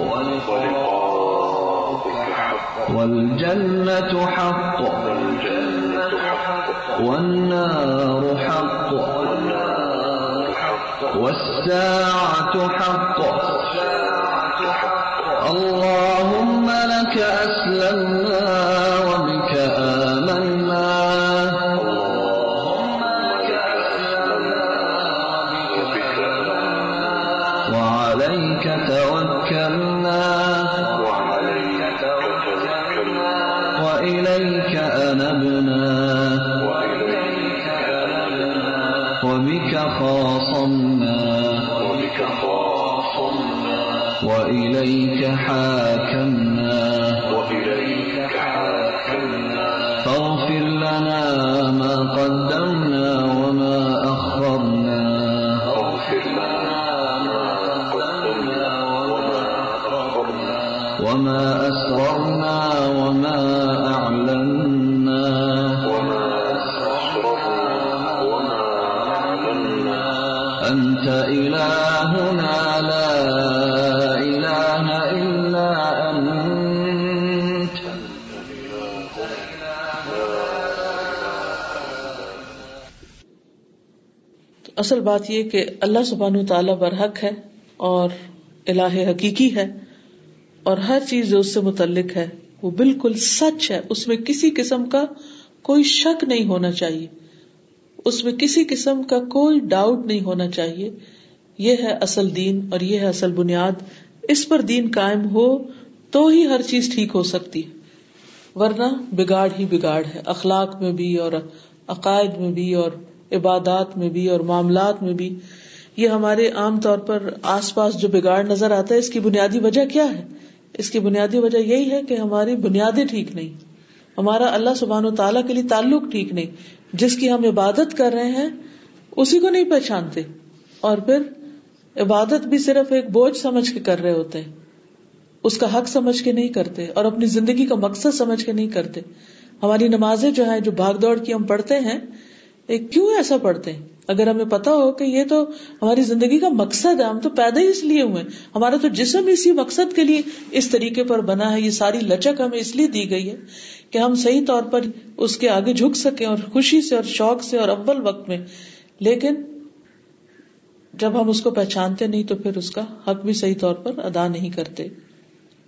والجنة حق. والنار حق. والساعة حق. اللهم لك أسلمنا وبك بات یہ کہ اللہ سبحانہ تعالیٰ برحق ہے اور الہ حقیقی ہے اور ہر چیز جو اس سے متعلق ہے وہ بالکل سچ ہے۔ اس میں کسی قسم کا کوئی شک نہیں ہونا چاہیے۔ اس میں کسی قسم کا کوئی ڈاؤٹ نہیں ہونا چاہیے۔ یہ ہے اصل دین اور یہ ہے اصل بنیاد۔ اس پر دین قائم ہو تو ہی ہر چیز ٹھیک ہو سکتی ہے۔ ورنہ بگاڑ ہی بگاڑ ہے۔ اخلاق میں بھی اور عقائد میں بھی اور عبادات میں بھی اور معاملات میں بھی یہ ہمارے عام طور پر آس پاس جو بگاڑ نظر آتا ہے، اس کی بنیادی وجہ کیا ہے؟ اس کی بنیادی وجہ یہی ہے کہ ہماری بنیادیں ٹھیک نہیں۔ ہمارا اللہ سبحان و تعالیٰ کے لیے تعلق ٹھیک نہیں۔ جس کی ہم عبادت کر رہے ہیں، اسی کو نہیں پہچانتے۔ اور پھر عبادت بھی صرف ایک بوجھ سمجھ کے کر رہے ہوتے ہیں۔ اس کا حق سمجھ کے نہیں کرتے اور اپنی زندگی کا مقصد سمجھ کے نہیں کرتے۔ ہماری نمازیں جو ہیں، جو بھاگ دوڑ کی ہم پڑھتے ہیں کیوں ایسا پڑھتے ہیں؟ اگر ہمیں پتا ہو کہ یہ تو ہماری زندگی کا مقصد ہے، ہم تو پیدا ہی اس لیے ہوئے ہمارا تو جسم اسی مقصد کے لیے اس طریقے پر بنا ہے، یہ ساری لچک ہمیں اس لیے دی گئی ہے کہ ہم صحیح طور پر اس کے آگے جھک سکیں اور خوشی سے اور شوق سے اور اول وقت میں۔ لیکن جب ہم اس کو پہچانتے نہیں تو پھر اس کا حق بھی صحیح طور پر ادا نہیں کرتے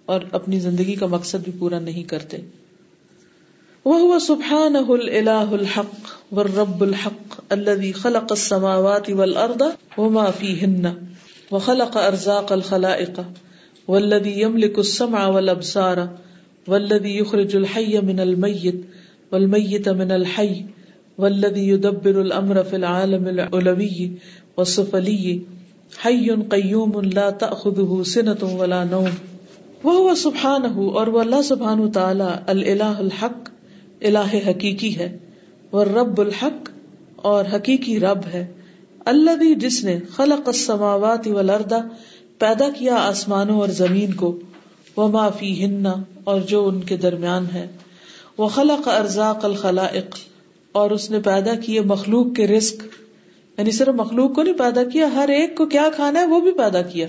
اور اپنی زندگی کا مقصد بھی پورا نہیں کرتے۔ وہ سبحان الہ الحق والرب الحق الذي خلق السماوات والارض وما فيهن وخلق ارزاق الخلائق والذي يملك السمع والابصار والذي يخرج الحي من الميت والميت من الحي والذي يدبر الامر في العالم العلوي والسفلي حي قيوم لا تاخذه سنه ولا نوم وہ سبحانہ اور وہ اللہ سبحانہ تعالی الہ الحق الہ حقیقی ہے، وہ رب الحق اور حقیقی رب ہے۔ اللہ بھی جس نے خلق السماوات والارض پیدا کیا آسمانوں اور زمین کو و معافی ہننا اور جو ان کے درمیان ہے۔ وہ خلق ارزاق الخلائق اور اس نے پیدا کیے مخلوق کے رسک یعنی صرف مخلوق کو نہیں پیدا کیا، ہر ایک کو کیا کھانا ہے، وہ بھی پیدا کیا۔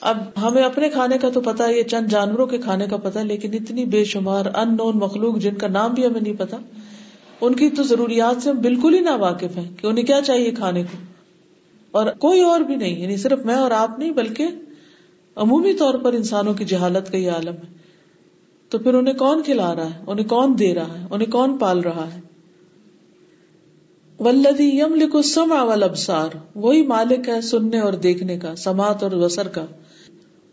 اب ہمیں اپنے کھانے کا تو پتا یہ چند جانوروں کے کھانے کا پتا لیکن اتنی بے شمار ان نون مخلوق جن کا نام بھی ہمیں نہیں پتا، ان کی تو ضروریات سے ہم بالکل ہی نہ واقف ہیں کہ انہیں کیا چاہیے کھانے کو۔ اور کوئی اور بھی نہیں یعنی صرف میں اور آپ نہیں، بلکہ عمومی طور پر انسانوں کی جہالت کا یہ عالم ہے۔ تو پھر انہیں کون کھلا رہا ہے؟ انہیں کون دے رہا ہے؟ انہیں کون پال رہا ہے؟ ولدی یم لکھو سم اول ابسار وہی مالک ہے سننے اور دیکھنے کا، سماعت اور وسر کا۔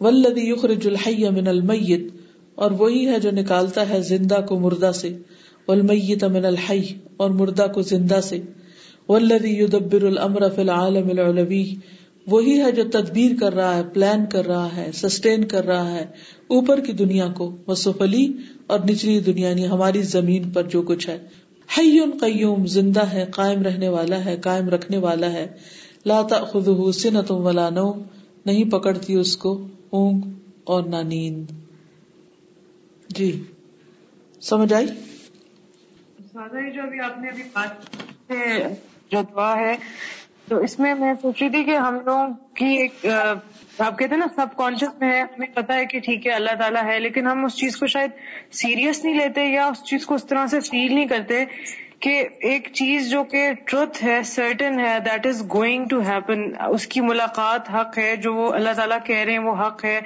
ولدی یخرج الحی من المیت، اور وہی ہے جو نکالتا ہے زندہ کو مردہ سے، والمیت من الحی، اور مردہ کو زندہ سے۔ والذی یدبر الامر فی العالم العلوی، وہی ہے جو تدبیر کر رہا ہے، پلان کر رہا ہے، سسٹین کر رہا ہے اوپر کی دنیا کو، وسفلی، اور نچلی دنیا یعنی ہماری زمین پر جو کچھ ہے۔ حی قیوم، زندہ ہے، قائم رہنے والا ہے، قائم رکھنے والا ہے۔ لا تأخذہ سنت ولا نوم، نہیں پکڑتی اس کو۔ اونگ اور نہ نیند۔ جی۔ سمجھ آئی؟ جو ابھی آپ نے ابھی بات جو دعا ہے، تو اس میں میں سوچ رہی تھی کہ ہم لوگوں کی ایک آپ کہتے ہیں نا، سب کانشیس میں ہے ہمیں پتا ہے کہ ٹھیک ہے، اللہ تعالیٰ ہے، لیکن ہم اس چیز کو شاید سیریس نہیں لیتے یا اس چیز کو اس طرح سے فیل نہیں کرتے۔ کہ ایک چیز جو کہ ٹروتھ ہے سرٹن ہے that is going to happen اس کی ملاقات حق ہے، جو وہ اللہ تعالیٰ کہہ رہے ہیں وہ حق ہے.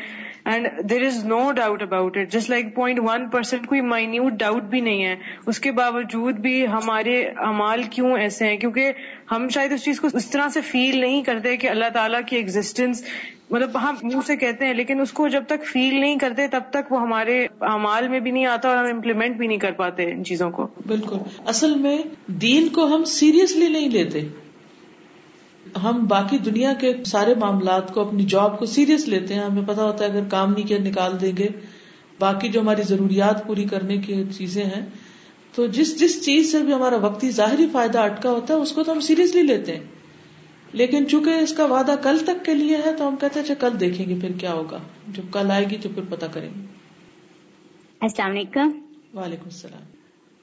And there is no doubt about it just like point one percent کوئی مائنیوٹ ڈاؤٹ بھی نہیں ہے. اس کے باوجود بھی ہمارے امال کیوں ایسے ہیں؟ کیونکہ ہم شاید اس چیز کو اس طرح سے فیل نہیں کرتے کہ اللہ تعالیٰ کی ایگزٹینس مطلب ہم منہ سے کہتے ہیں، لیکن اس کو جب تک فیل نہیں کرتے، تب تک وہ ہمارے امال میں بھی نہیں آتا اور ہم امپلیمنٹ بھی نہیں کر پاتے ان چیزوں کو۔ بالکل۔ اصل میں دین کو ہم سیریسلی نہیں لیتے۔ ہم باقی دنیا کے سارے معاملات کو، اپنی جاب کو سیریس لیتے ہیں۔ ہمیں پتا ہوتا ہے اگر کام نہیں کیا، نکال دیں گے۔ باقی جو ہماری ضروریات پوری کرنے کی چیزیں ہیں تو جس جس چیز سے بھی ہمارا وقتی ظاہری فائدہ اٹکا ہوتا ہے اس کو تو ہم سیریسلی لیتے ہیں۔ لیکن چونکہ اس کا وعدہ کل تک کے لیے ہے تو ہم کہتے ہیں اچھا کل دیکھیں گے پھر کیا ہوگا۔ جب کل آئے گی تو پھر پتا کریں گے۔ السلام علیکم۔ وعلیکم السلام۔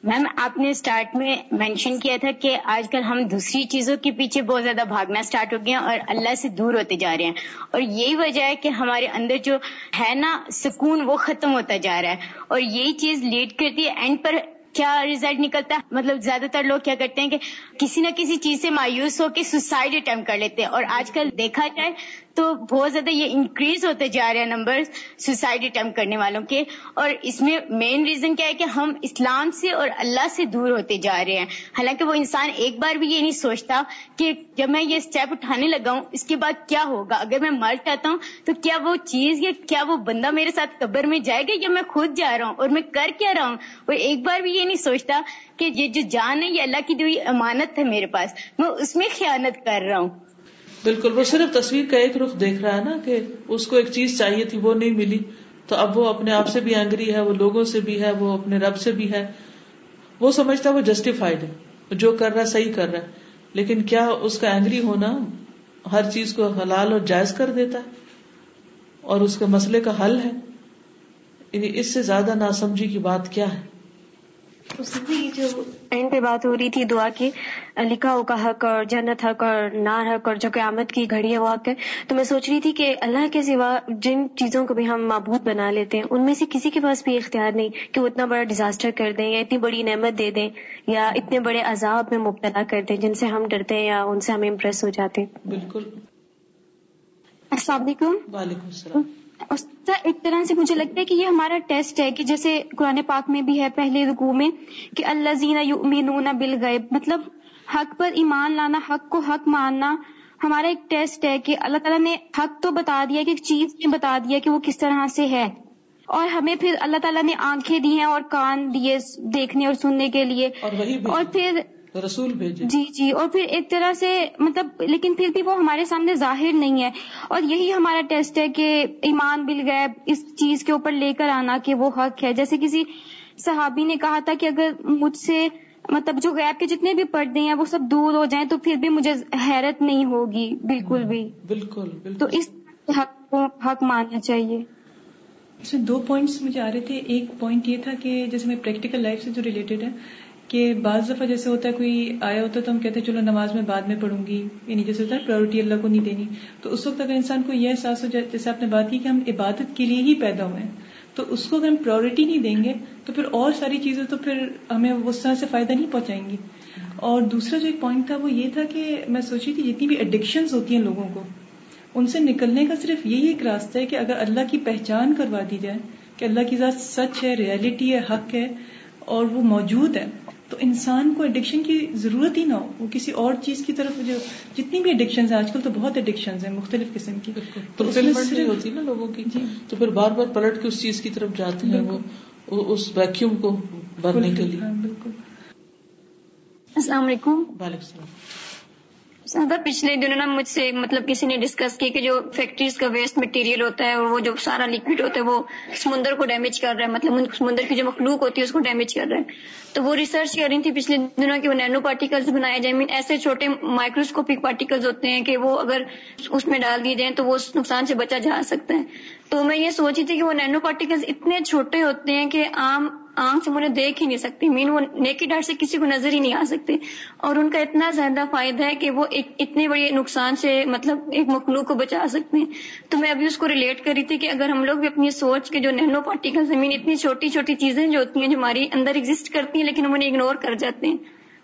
میم آپ نے اسٹارٹ میں مینشن کیا تھا کہ آج کل ہم دوسری چیزوں کے پیچھے بہت زیادہ بھاگنا اسٹارٹ ہو گیا اور اللہ سے دور ہوتے جا رہے ہیں۔ اور یہی وجہ ہے کہ ہمارے اندر جو ہے نا سکون وہ ختم ہوتا جا رہا ہے۔ اور یہی چیز لیٹ کرتی ہے۔ اینڈ پر کیا ریزلٹ نکلتا ہے؟ مطلب زیادہ تر لوگ کیا کرتے ہیں کہ کسی نہ کسی چیز سے مایوس ہو کے سوسائڈ اٹمپ کر لیتے ہیں اور آج کل دیکھا جائے تو بہت زیادہ یہ انکریز ہوتے جا رہے ہیں نمبر سوسائڈ اٹمپ کرنے والوں کے۔ اور اس میں مین ریزن کیا ہے کہ ہم اسلام سے اور اللہ سے دور ہوتے جا رہے ہیں۔ حالانکہ وہ انسان ایک بار بھی یہ نہیں سوچتا کہ جب میں یہ اسٹیپ اٹھانے لگا ہوں، اس کے بعد کیا ہوگا؟ اگر میں مر جاتا ہوں تو کیا وہ چیز یا کیا وہ بندہ میرے ساتھ قبر میں جائے گا یا میں خود جا رہا ہوں اور میں کر کیا رہا ہوں؟ وہ ایک بار بھی یہ نہیں سوچتا کہ یہ جو جان ہے، یہ اللہ کی دی امانت ہے میرے پاس۔ میں اس میں خیانت کر رہا ہوں۔ بالکل، وہ صرف تصویر کا ایک رخ دیکھ رہا ہے نا کہ اس کو ایک چیز چاہیے تھی، وہ نہیں ملی۔ تو اب وہ اپنے آپ سے بھی اینگری ہے، وہ لوگوں سے بھی ہے، وہ اپنے رب سے بھی ہے۔ وہ سمجھتا ہے وہ جسٹیفائڈ ہے جو کر رہا ہے صحیح کر رہا ہے۔ لیکن کیا اس کا اینگری ہونا ہر چیز کو حلال اور جائز کر دیتا ہے؟ اور اس کے مسئلے کا حل ہے؟ یعنی اس سے زیادہ ناسمجھی کی بات کیا ہے؟ اس میں جو اینڈ پہ بات ہو رہی تھی دعا کی لکھا کا حق اور جنت حق اور نار حق اور جو قیامت کی گھڑی ہے وہ حق ہے۔ تو میں سوچ رہی تھی کہ اللہ کے سوا جن چیزوں کو بھی ہم معبود بنا لیتے ہیں ان میں سے کسی کے پاس بھی اختیار نہیں کہ وہ اتنا بڑا ڈیزاسٹر کر دیں یا اتنی بڑی نعمت دے دیں یا اتنے بڑے عذاب میں مبتلا کر دیں جن سے ہم ڈرتے ہیں یا ان سے ہم امپریس ہو جاتے ہیں۔ بالکل۔ السلام علیکم۔ وعلیکم السلام۔ ایک طرح سے مجھے لگتا ہے کہ یہ ہمارا ٹیسٹ ہے کہ جیسے قرآن پاک میں بھی ہے پہلے رکوع میں کہ اللہ زینا یؤمنون بالغیب مطلب حق پر ایمان لانا حق کو حق ماننا ہمارا ایک ٹیسٹ ہے کہ اللہ تعالیٰ نے حق تو بتا دیا کہ ایک چیز نے بتا دیا کہ وہ کس طرح سے ہے اور ہمیں پھر اللہ تعالیٰ نے آنکھیں دی ہیں اور کان دیے دیکھنے اور سننے کے لیے اور۔ اور پھر رسول بھیجے۔ جی جی اور پھر ایک طرح سے مطلب لیکن پھر بھی وہ ہمارے سامنے ظاہر نہیں ہے۔ اور یہی ہمارا ٹیسٹ ہے کہ ایمان بالغیب اس چیز کے اوپر لے کر آنا کہ وہ حق ہے۔ جیسے کسی صحابی نے کہا تھا کہ اگر مجھ سے مطلب جو غیب کے جتنے بھی پردے ہیں وہ سب دور ہو جائیں تو پھر بھی مجھے حیرت نہیں ہوگی۔ بالکل بھی۔ بالکل تو بالکل اس حق کو حق ماننا چاہیے۔ اس میں دو پوائنٹس مجھے آ رہے تھے۔ ایک پوائنٹ یہ تھا کہ جیسے میں پریکٹیکل لائف سے جو ریلیٹڈ ہے کہ بعض دفعہ جیسے ہوتا ہے کوئی آیا ہوتا ہے تو ہم کہتے ہیں چلو نماز میں بعد میں پڑھوں گی یعنی جیسے ہوتا ہے پرائرٹی اللہ کو نہیں دینی۔ تو اس وقت اگر انسان کو یہ احساس ہو جائے، جیسے آپ نے بات کی کہ ہم عبادت کے لیے ہی پیدا ہوئے ہیں، تو اس کو اگر ہم پرائرٹی نہیں دیں گے، تو پھر اور ساری چیزیں تو پھر ہمیں اس طرح سے فائدہ نہیں پہنچائیں گی۔ اور دوسرا جو ایک پوائنٹ تھا وہ یہ تھا کہ میں سوچی تھی جتنی بھی ایڈکشنز ہوتی ہیں لوگوں کو، ان سے نکلنے کا صرف یہی ایک راستہ ہے کہ اگر اللہ کی پہچان کروا دی جائے کہ اللہ کی ذات سچ ہے ریالٹی ہے، حق ہے، اور وہ موجود ہے۔ تو انسان کو ایڈکشن کی ضرورت ہی نہ ہو وہ کسی اور چیز کی طرف جو جتنی بھی ایڈکشن ہیں آج کل تو بہت ایڈکشن ہیں مختلف قسم کی۔ تو اس میں فلفلمنٹ نہیں صرف- ہوتی نا لوگوں کی۔ جی۔ تو پھر بار بار پلٹ کے اس چیز کی طرف جاتے ہیں وہ وہ اس ویکیوم کو بھرنے کے لیے۔ ہاں بالکل۔ السلام علیکم۔ وعلیکم السلام۔ زیادہ پچھلے دنوں نا مجھ سے مطلب کسی نے ڈسکس کی کہ جو فیکٹریز کا ویسٹ مٹیریل ہوتا ہے اور وہ جو سارا لکوڈ ہوتا ہے وہ سمندر کو ڈیمیج کر رہا ہے مطلب ان- سمندر کی جو مخلوق ہوتی ہے اس کو ڈیمیج کر رہا ہے۔ تو وہ ریسرچ کر رہی تھی پچھلے دنوں کہ وہ نینو پارٹیکلز بنائے جائیں۔ مین ایسے چھوٹے مائکروسکوپک پارٹیکلز ہوتے ہیں کہ وہ اگر اس میں ڈال دیے جائیں تو وہ اس نقصان سے بچا جا سکتا ہے۔ تو میں یہ سوچی تھی کہ وہ نینو پارٹیکلز اتنے چھوٹے ہوتے ہیں کہ عام آنکھ سے انہیں دیکھ ہی نہیں سکتی۔ مین وہ نیکڈ آرٹ سے کسی کو نظر ہی نہیں آ سکتے اور ان کا اتنا زیادہ فائدہ ہے کہ وہ ایک اتنے بڑے نقصان سے مطلب ایک مخلوق کو بچا سکتے ہیں۔ تو میں ابھی اس کو ریلیٹ کری تھی کہ اگر ہم لوگ بھی اپنی سوچ کے جو نینو پارٹیکل مین اتنی چھوٹی چھوٹی چیزیں جو ہوتی ہیں جو ہماری اندر ایگزٹ کرتی ہیں، لیکن ہم انہیں اگنور کر جاتے ہیں۔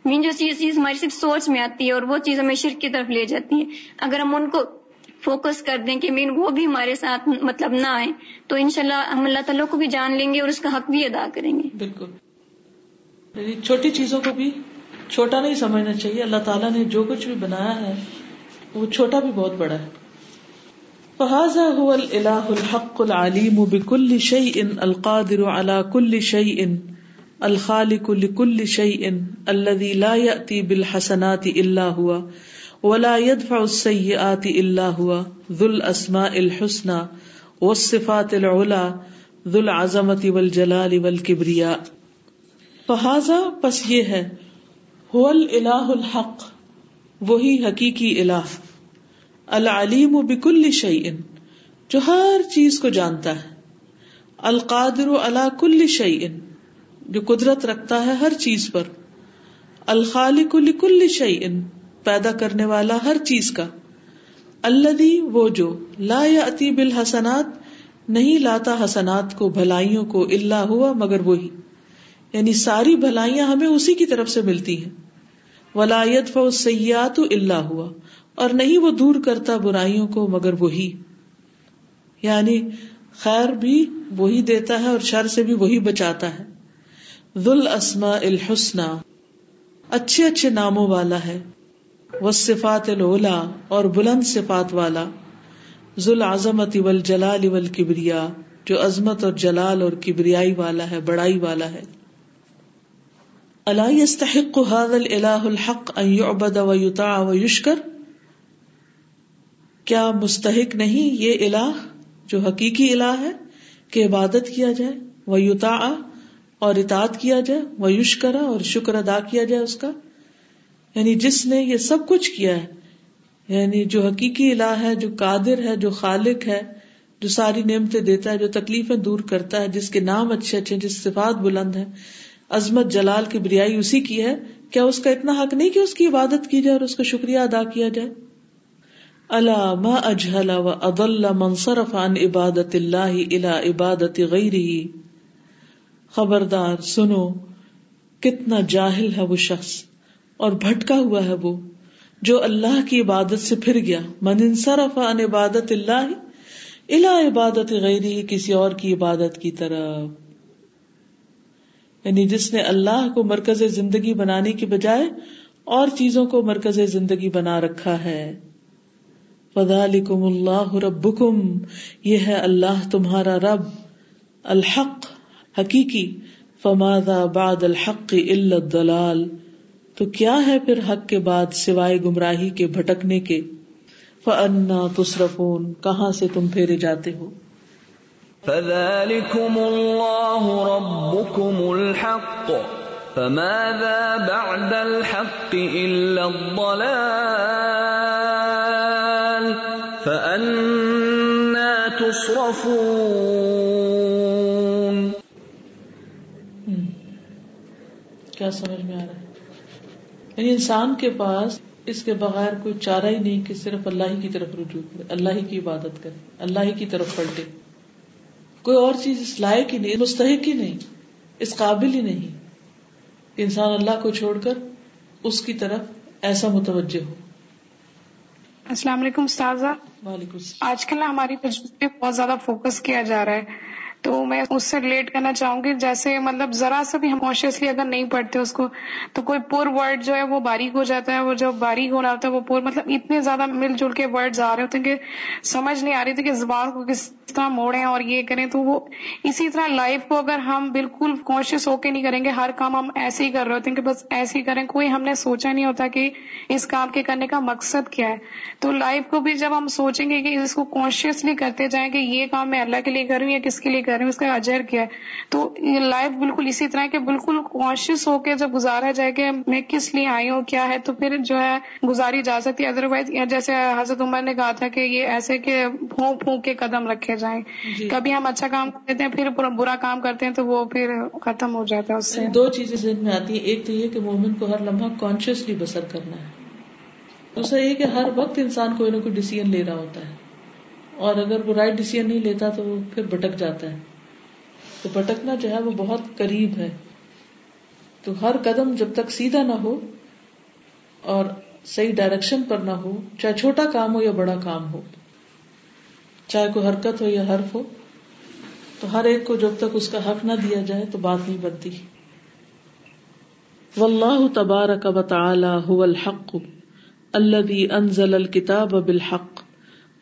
مین جو چیز چیز ہماری صرف سوچ میں آتی ہے اور وہ چیز ہمیں شرک کی طرف لے جاتی ہے۔ اگر ہم ان کو فوکس کر دیں کہ مین وہ بھی ہمارے ساتھ مطلب نہ آئے تو انشاءاللہ ہم اللہ تعالیٰ کو بھی جان لیں گے اور اس کا حق بھی ادا کریں گے۔ بالکل۔ یعنی چھوٹی چیزوں کو بھی چھوٹا نہیں سمجھنا چاہیے۔ اللہ تعالیٰ نے جو کچھ بھی بنایا ہے، وہ چھوٹا بھی بہت بڑا ہے۔ فہذا هو الالہ الحق العلیم بكل شيء القادر على كل شيء الخالق لكل شيء الذي لا يأتي بالحسنات الا هو۔ ولا يدفع السيئات الا هو ذو الاسماء الحسنى والصفات العلى ذو العظمة والجلال والكبرياء فہذا پس یہ ہے، هو الالہ الحق، وہی حقیقی الہ، العلیم بکل شیئن، جو ہر چیز کو جانتا ہے، القادر علی کل شیئن، جو قدرت رکھتا ہے ہر چیز پر، الخالق لکل شیئن پیدا کرنے والا ہر چیز کا۔ الذی وہ جو لا یاتی بالحسنات، نہیں لاتا حسنات کو، بھلائیوں کو الا ہوا مگر وہی۔ یعنی ساری بھلائیاں ہمیں اسی کی طرف سے ملتی ہیں۔ ولایت فو سیات اللہ ہوا، اور نہیں وہ دور کرتا برائیوں کو مگر وہی۔ یعنی خیر بھی وہی دیتا ہے اور شر سے بھی وہی بچاتا ہے۔ ذل اسما الحسنہ اچھے اچھے ناموں والا ہے۔ وہ صفات الولا اور بلند صفات والا ذل عظمت ول جلال کبریا جو عظمت اور جلال اور کبریائی والا ہے، بڑائی والا ہے۔ اللہ يستحق هذا الاله الحق ان يعبد ويطاع ويشكر کیا مستحق نہیں یہ الہ جو حقیقی الہ ہے کہ عبادت کیا جائے وہ اور اطاعت کیا جائے وہ اور شکر ادا کیا جائے اس کا؟ یعنی جس نے یہ سب کچھ کیا ہے یعنی جو حقیقی الہ ہے، جو قادر ہے، جو خالق ہے، جو ساری نعمتیں دیتا ہے، جو تکلیفیں دور کرتا ہے، جس کے نام اچھے اچھے، جس صفات بلند ہے عظمت جلال کی بریائی اسی کی ہے، کیا اس کا اتنا حق نہیں کہ اس کی عبادت کی جائے اور اس کا شکریہ ادا کیا جائے؟ اللہ ما اجہل و اضل من عن عبادت اللہ الى عبادت غیرہ خبردار، سنو، کتنا جاہل ہے وہ شخص۔ اور بھٹکا ہوا ہے وہ، جو اللہ کی عبادت سے پھر گیا۔ من انصرف عن عبادت اللہ، الى عبادت غیرہ کسی اور کی عبادت کی طرف۔ یعنی جس نے اللہ کو مرکز زندگی بنانے کی بجائے اور چیزوں کو مرکز زندگی بنا رکھا ہے۔ فذالکم اللہ ربکم یہ ہے اللہ تمہارا رب۔ الحق، حقیقی۔ فماذا بعد الحق الا الضلال۔ تو کیا ہے پھر حق کے بعد سوائے گمراہی کے بھٹکنے کے؟ فانا تصرفون کہاں سے تم پھیرے جاتے ہو؟ فذلكم الله ربكم الحق فماذا بعد الحق إلا الضلال؟ فأنا يصرفون ہم۔ کیا سمجھ میں آ رہا ہے؟ یعنی انسان کے پاس اس کے بغیر کوئی چارہ ہی نہیں کہ صرف اللہ ہی کی طرف رجوع کرے اللہ ہی کی عبادت کرے اللہ ہی کی طرف پلٹے۔ کوئی اور چیز اس لائق ہی نہیں مستحق ہی نہیں اس قابل ہی نہیں۔ کہ انسان اللہ کو چھوڑ کر اس کی طرف ایسا متوجہ ہو۔ السلام علیکم استاذہ۔ وعلیکم السلام۔ آج کل ہماری پہ بہت زیادہ فوکس کیا جا رہا ہے۔ تو میں اس سے ریلیٹ کرنا چاہوں گی، جیسے مطلب ذرا سا بھی ہم کانشیسلی اگر نہیں پڑھتے اس کو، تو کوئی پور ورڈ جو ہے وہ باریک ہو جاتا ہے، وہ جو باریک ہو رہا ہوتا ہے، وہ پور مطلب اتنے زیادہ مل جل کے ورڈز آ رہے ہوتے ہیں کہ سمجھ نہیں آ رہی تھی کہ زبان کو کس طرح موڑیں اور یہ کریں۔ تو وہ اسی طرح لائف کو اگر ہم بالکل کانشیس ہو کے نہیں کریں گے، ہر کام ہم ایسے ہی کر رہے ہوتے ہیں کہ بس ایسے ہی کریں۔ کوئی ہم نے سوچا نہیں ہوتا کہ اس کام کے کرنے کا مقصد کیا ہے۔ تو لائف کو بھی جب ہم سوچیں گے کہ اس کو کانشیسلی کرتے جائیں کہ یہ کام میں اللہ کے لیے کروں یا کس کے لیے کر رہی ہوں اس کا اجر کیا ہے؟ تو یہ لائف بالکل اسی طرح کہ بالکل کانشیس ہو کے جب گزارا جائے کہ میں کس لیے آئی ہوں کیا ہے تو پھر جو ہے گزاری جا سکتی ہے ادر وائز جیسے حضرت عمر نے کہا تھا کہ یہ ایسے کہ پھونک پھونک کے قدم رکھے جائیں۔ جی۔ کبھی ہم اچھا کام کرتے ہیں پھر برا- برا کام کرتے ہیں تو وہ پھر ختم ہو جاتا ہے اس سے۔ دو چیزیں ذہن میں آتی ہیں ایک تو یہ کہ مومن کو ہر لمحہ کانشیسلی بسر کرنا ہے۔ دوسرا یہ کہ ہر وقت انسان کوئی نہ کوئی ڈیسیزن لے رہا ہوتا ہے۔ اور اگر وہ رائٹ ڈیسیزن نہیں لیتا تو وہ پھر بھٹک جاتا ہے۔ تو بھٹکنا جو ہے وہ بہت قریب ہے۔ تو ہر قدم جب تک سیدھا نہ ہو اور صحیح ڈائریکشن پر نہ ہو، چاہے چھوٹا کام ہو یا بڑا کام ہو، چاہے کوئی حرکت ہو یا حرف ہو، تو ہر ایک کو جب تک اس کا حق نہ دیا جائے تو بات نہیں بنتی۔ واللہ تبارک و تعالی هو الحق الذي انزل الكتاب بالحق۔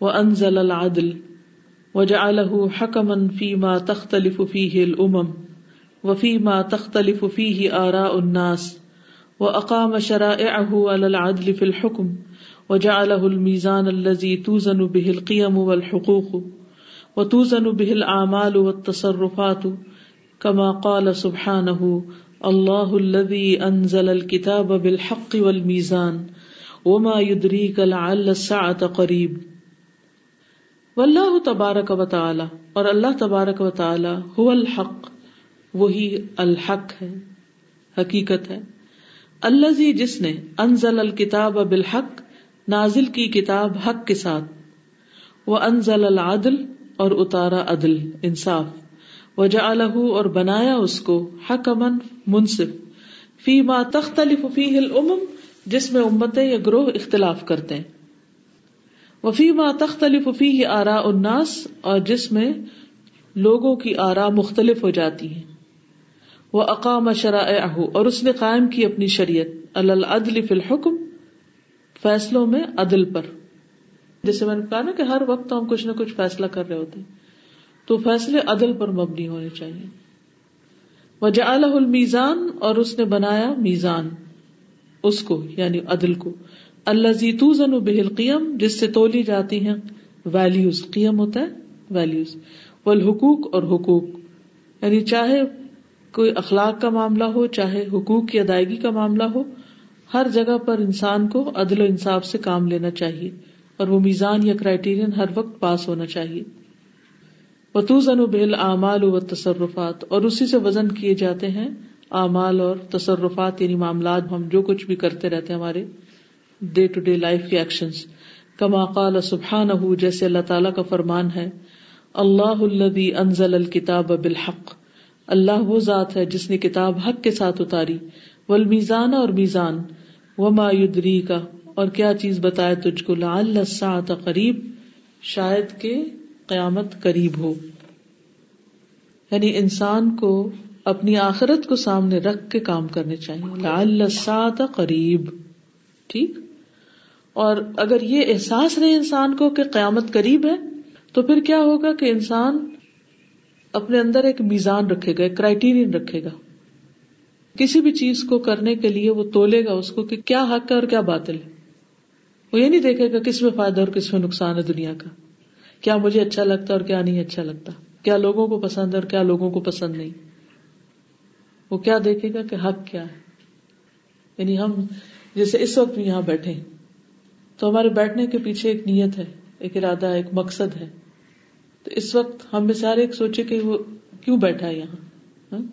وانزل العدل وجعله حكما فيما تختلف فيه الامم وفيما تختلف فيه آراء الناس وأقام شرائعه على العدل في الحكم وجعله الميزان الذي توزن به القيم والحقوق وتوزن به الأعمال والتصرفات كما قال سبحانه الله الذي أنزل الكتاب بالحق والميزان وما يدريك لعل الساعة قريب واللہ تبارک و تعالی، اور اللہ تبارک و تعالی هو الحق، وہی الحق ہے، حقیقت ہے۔ اللہ جس نے انزل الکتاب بالحق، نازل کی کتاب حق کے ساتھ۔ وہ انزل العدل، اور اتارا عدل، انصاف۔ وجعلہ، اور بنایا اس کو حکمن منصف۔ فی ما تختلف فیہ الامم، جس میں امتیں یا گروہ اختلاف کرتے ہیں۔ وفی ما تختلف فیہ آراء الناس، اور جس میں لوگوں کی آرا مختلف ہو جاتی ہیں۔ وہ اقام شرائع اور اس نے قائم کی اپنی شریعت۔ العدل فی الحکم فیصلوں میں عدل پر۔ جیسے میں نے کہا نا کہ ہر وقت ہم کچھ نہ کچھ فیصلہ کر رہے ہوتے ہیں، تو فیصلے عدل پر مبنی ہونے چاہیے۔ وجعلہ المیزان اور اس نے بنایا میزان، اس کو یعنی عدل کو۔ اللہ زی توزن بہل قیم جس سے تولی جاتی ہیں ویلیوز قیم ہوتا ہے ویلیوز والحقوق اور حقوق. یعنی چاہے کوئی اخلاق کا معاملہ ہو، چاہے حقوق کی ادائیگی کا معاملہ ہو، ہر جگہ پر انسان کو عدل و انصاف سے کام لینا چاہیے اور وہ میزان یا کرائٹیرین ہر وقت پاس ہونا چاہیے. وطوزن و بہل اعمال و تصرفات اور اسی سے وزن کیے جاتے ہیں، اعمال اور تصرفات یعنی معاملات، ہم جو کچھ بھی کرتے رہتے ہیں ہمارے. ڈے ٹو ڈے لائف کے ایکشنز کما قال سبحانہ جیسے اللہ تعالیٰ کا فرمان ہے، اللہ الذي انزل الكتاب بالحق. اللہ وہ ذات ہے جس نے کتاب حق کے ساتھ اتاری. والمیزان اور میزان. وما یدری کا اور کیا چیز بتائے تجھ کو؟ لعل الساعة قریب. شاید کہ قیامت قریب ہو. یعنی انسان کو اپنی آخرت کو سامنے رکھ کے کام کرنے چاہیے. لعل الساعة قریب. ٹھیک؟ اور اگر یہ احساس رہے انسان کو کہ قیامت قریب ہے، تو پھر کیا ہوگا کہ انسان اپنے اندر ایک میزان رکھے گا، ایک کرائٹیرین رکھے گا۔ کسی بھی چیز کو کرنے کے لیے وہ تولے گا اس کو کہ کیا حق ہے اور کیا باطل ہے۔ وہ یہ نہیں دیکھے گا کس میں فائدہ اور کس میں نقصان ہے دنیا کا۔ کیا مجھے اچھا لگتا اور کیا نہیں اچھا لگتا۔ کیا لوگوں کو پسند ہے اور کیا لوگوں کو پسند نہیں۔ وہ کیا دیکھے گا کہ حق کیا ہے۔ یعنی ہم جیسے اس وقت بھی یہاں بیٹھے تو ہمارے بیٹھنے کے پیچھے ایک نیت ہے، ایک ارادہ ایک مقصد ہے۔ تو اس وقت ہم میں سارے ایک سوچے کہ وہ کیوں بیٹھا ہے یہاں؟ ہاں؟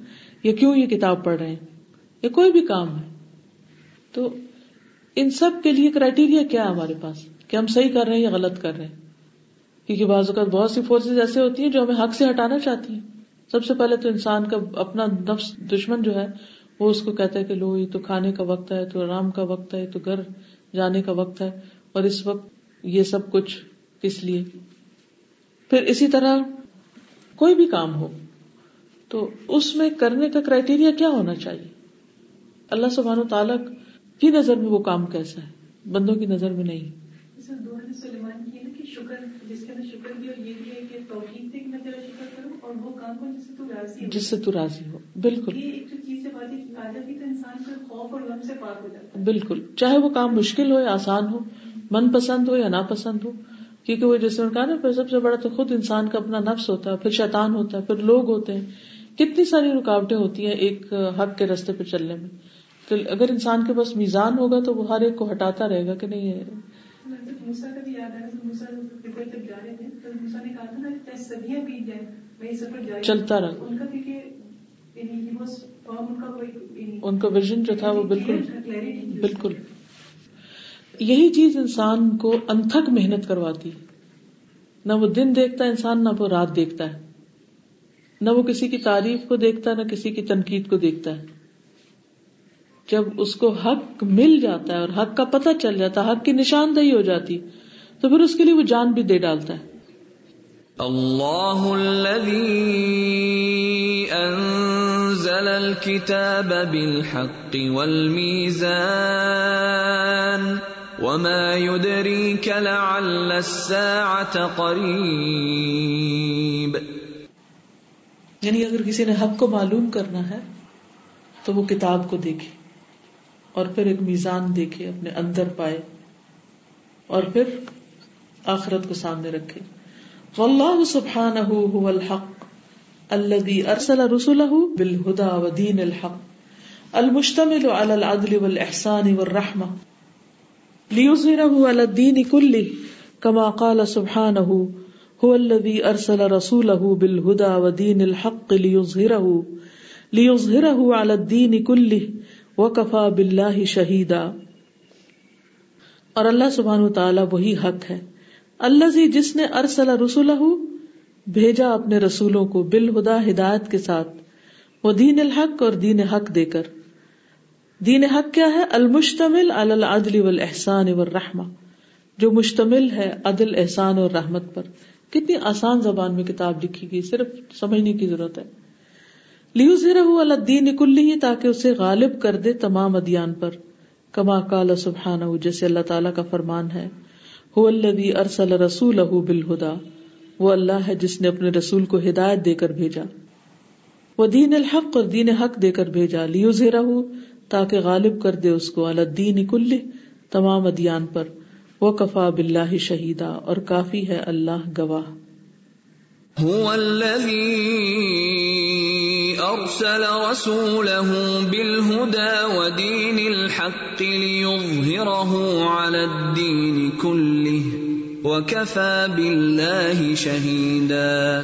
یا کیوں یہ کتاب پڑھ رہے ہیں؟ یا کوئی بھی کام ہے۔ تو ان سب کے لیے کرائٹیریا کیا ہے ہمارے پاس؟ کہ ہم صحیح کر رہے ہیں یا غلط کر رہے ہیں؟ کیونکہ بعض اوقات بہت سی فورسز ایسے ہوتی ہیں جو ہمیں حق سے ہٹانا چاہتی ہیں۔ سب سے پہلے تو انسان کا اپنا نفس دشمن جو ہے، وہ اس کو کہتا ہے کہ لو، یہ تو کھانے کا وقت ہے، تو آرام کا وقت ہے، تو گھر جانے کا وقت ہے۔ اور اس وقت یہ سب کچھ کس لیے؟ پھر اسی طرح کوئی بھی کام ہو تو اس میں کرنے کا کرائٹیریا کیا ہونا چاہیے؟ اللہ سبحانہ تعالیٰ کی نظر میں وہ کام کیسا ہے؟ بندوں کی نظر میں نہیں۔ جس سے تو راضی ہو۔ بالکل۔ بالکل۔ چاہے وہ کام مشکل ہو یا آسان ہو من پسند ہو یا ناپسند ہو کیونکہ وہ جیسے کہا نا پھر سب سے بڑا تو خود انسان کا اپنا نفس ہوتا ہے پھر شیطان ہوتا ہے پھر لوگ ہوتے ہیں۔ کتنی ساری رکاوٹیں ہوتی ہیں ایک حق کے رستے پہ چلنے میں۔ تو اگر انسان کے پاس میزان ہوگا تو وہ ہر ایک کو ہٹاتا رہے گا کہ نہیں ہے۔ چلتا رہا۔ ان کا ویژن جو تھا وہ بالکل بالکل۔ یہی چیز انسان کو انتھک محنت کرواتی نہ وہ دن دیکھتا ہے انسان، نہ وہ رات دیکھتا ہے۔ نہ وہ کسی کی تعریف کو دیکھتا ہے نہ کسی کی تنقید کو دیکھتا ہے۔ جب اس کو حق مل جاتا ہے اور حق کا پتہ چل جاتا ہے حق کی نشاندہی ہو جاتی، تو پھر اس کے لیے وہ جان بھی دے ڈالتا ہے۔ اللہ انزل الكتاب بالحق والمیزان۔ وما يدريك لعل الساعة قريب یعنی اگر کسی نے حق کو معلوم کرنا ہے، تو وہ کتاب کو دیکھے اور پھر ایک میزان دیکھے اپنے اندر پائے اور پھر آخرت کو سامنے رکھے۔ واللہ سبحانہ هو الحق الذي ارسل رسله بالهدى ودين الحق المشتمل على العدل والاحسان والرحمه ليظهره على الدين كله كما قال سبحانه، هو الذي ارسل رسوله بالهدى ودين الحق ليظهره ليظهره على الدين كله وكفى بالله شهيدا۔ اور اللہ سبحانہ وتعالی وہی حق ہے۔ اللہ جس نے ارسل رسول بھیجا اپنے رسولوں کو بالہدا ہدایت کے ساتھ، وہ دین الحق اور دین حق دے کر۔ دین حق کیا ہے؟ المشتمل العدل والاحسان والرحمہ جو مشتمل ہے عدل، احسان اور رحمت پر. کتنی آسان زبان میں کتاب لکھی گئی، صرف سمجھنے کی ضرورت ہے. لیو زیرہ الدین کلی تاکہ اسے غالب کر دے تمام ادیان پر. کما کال سبحانہ جیسے اللہ تعالیٰ کا فرمان ہے ارسل رسول بالہدا. وہ اللہ ہے جس نے اپنے رسول کو ہدایت دے کر بھیجا. وہ دین الحق اور دین حق دے کر بھیجا. لیو زیرا تاکہ غالب کر دے اس کو الدین کل تمام ادیان پر۔ وہ کفا بلّہ شہیدا اور کافی ہے اللہ گواہ۔ ارسل رسوله بالهدى ودين الحق ليظهره على الدين كله وكفى بالله شهيدا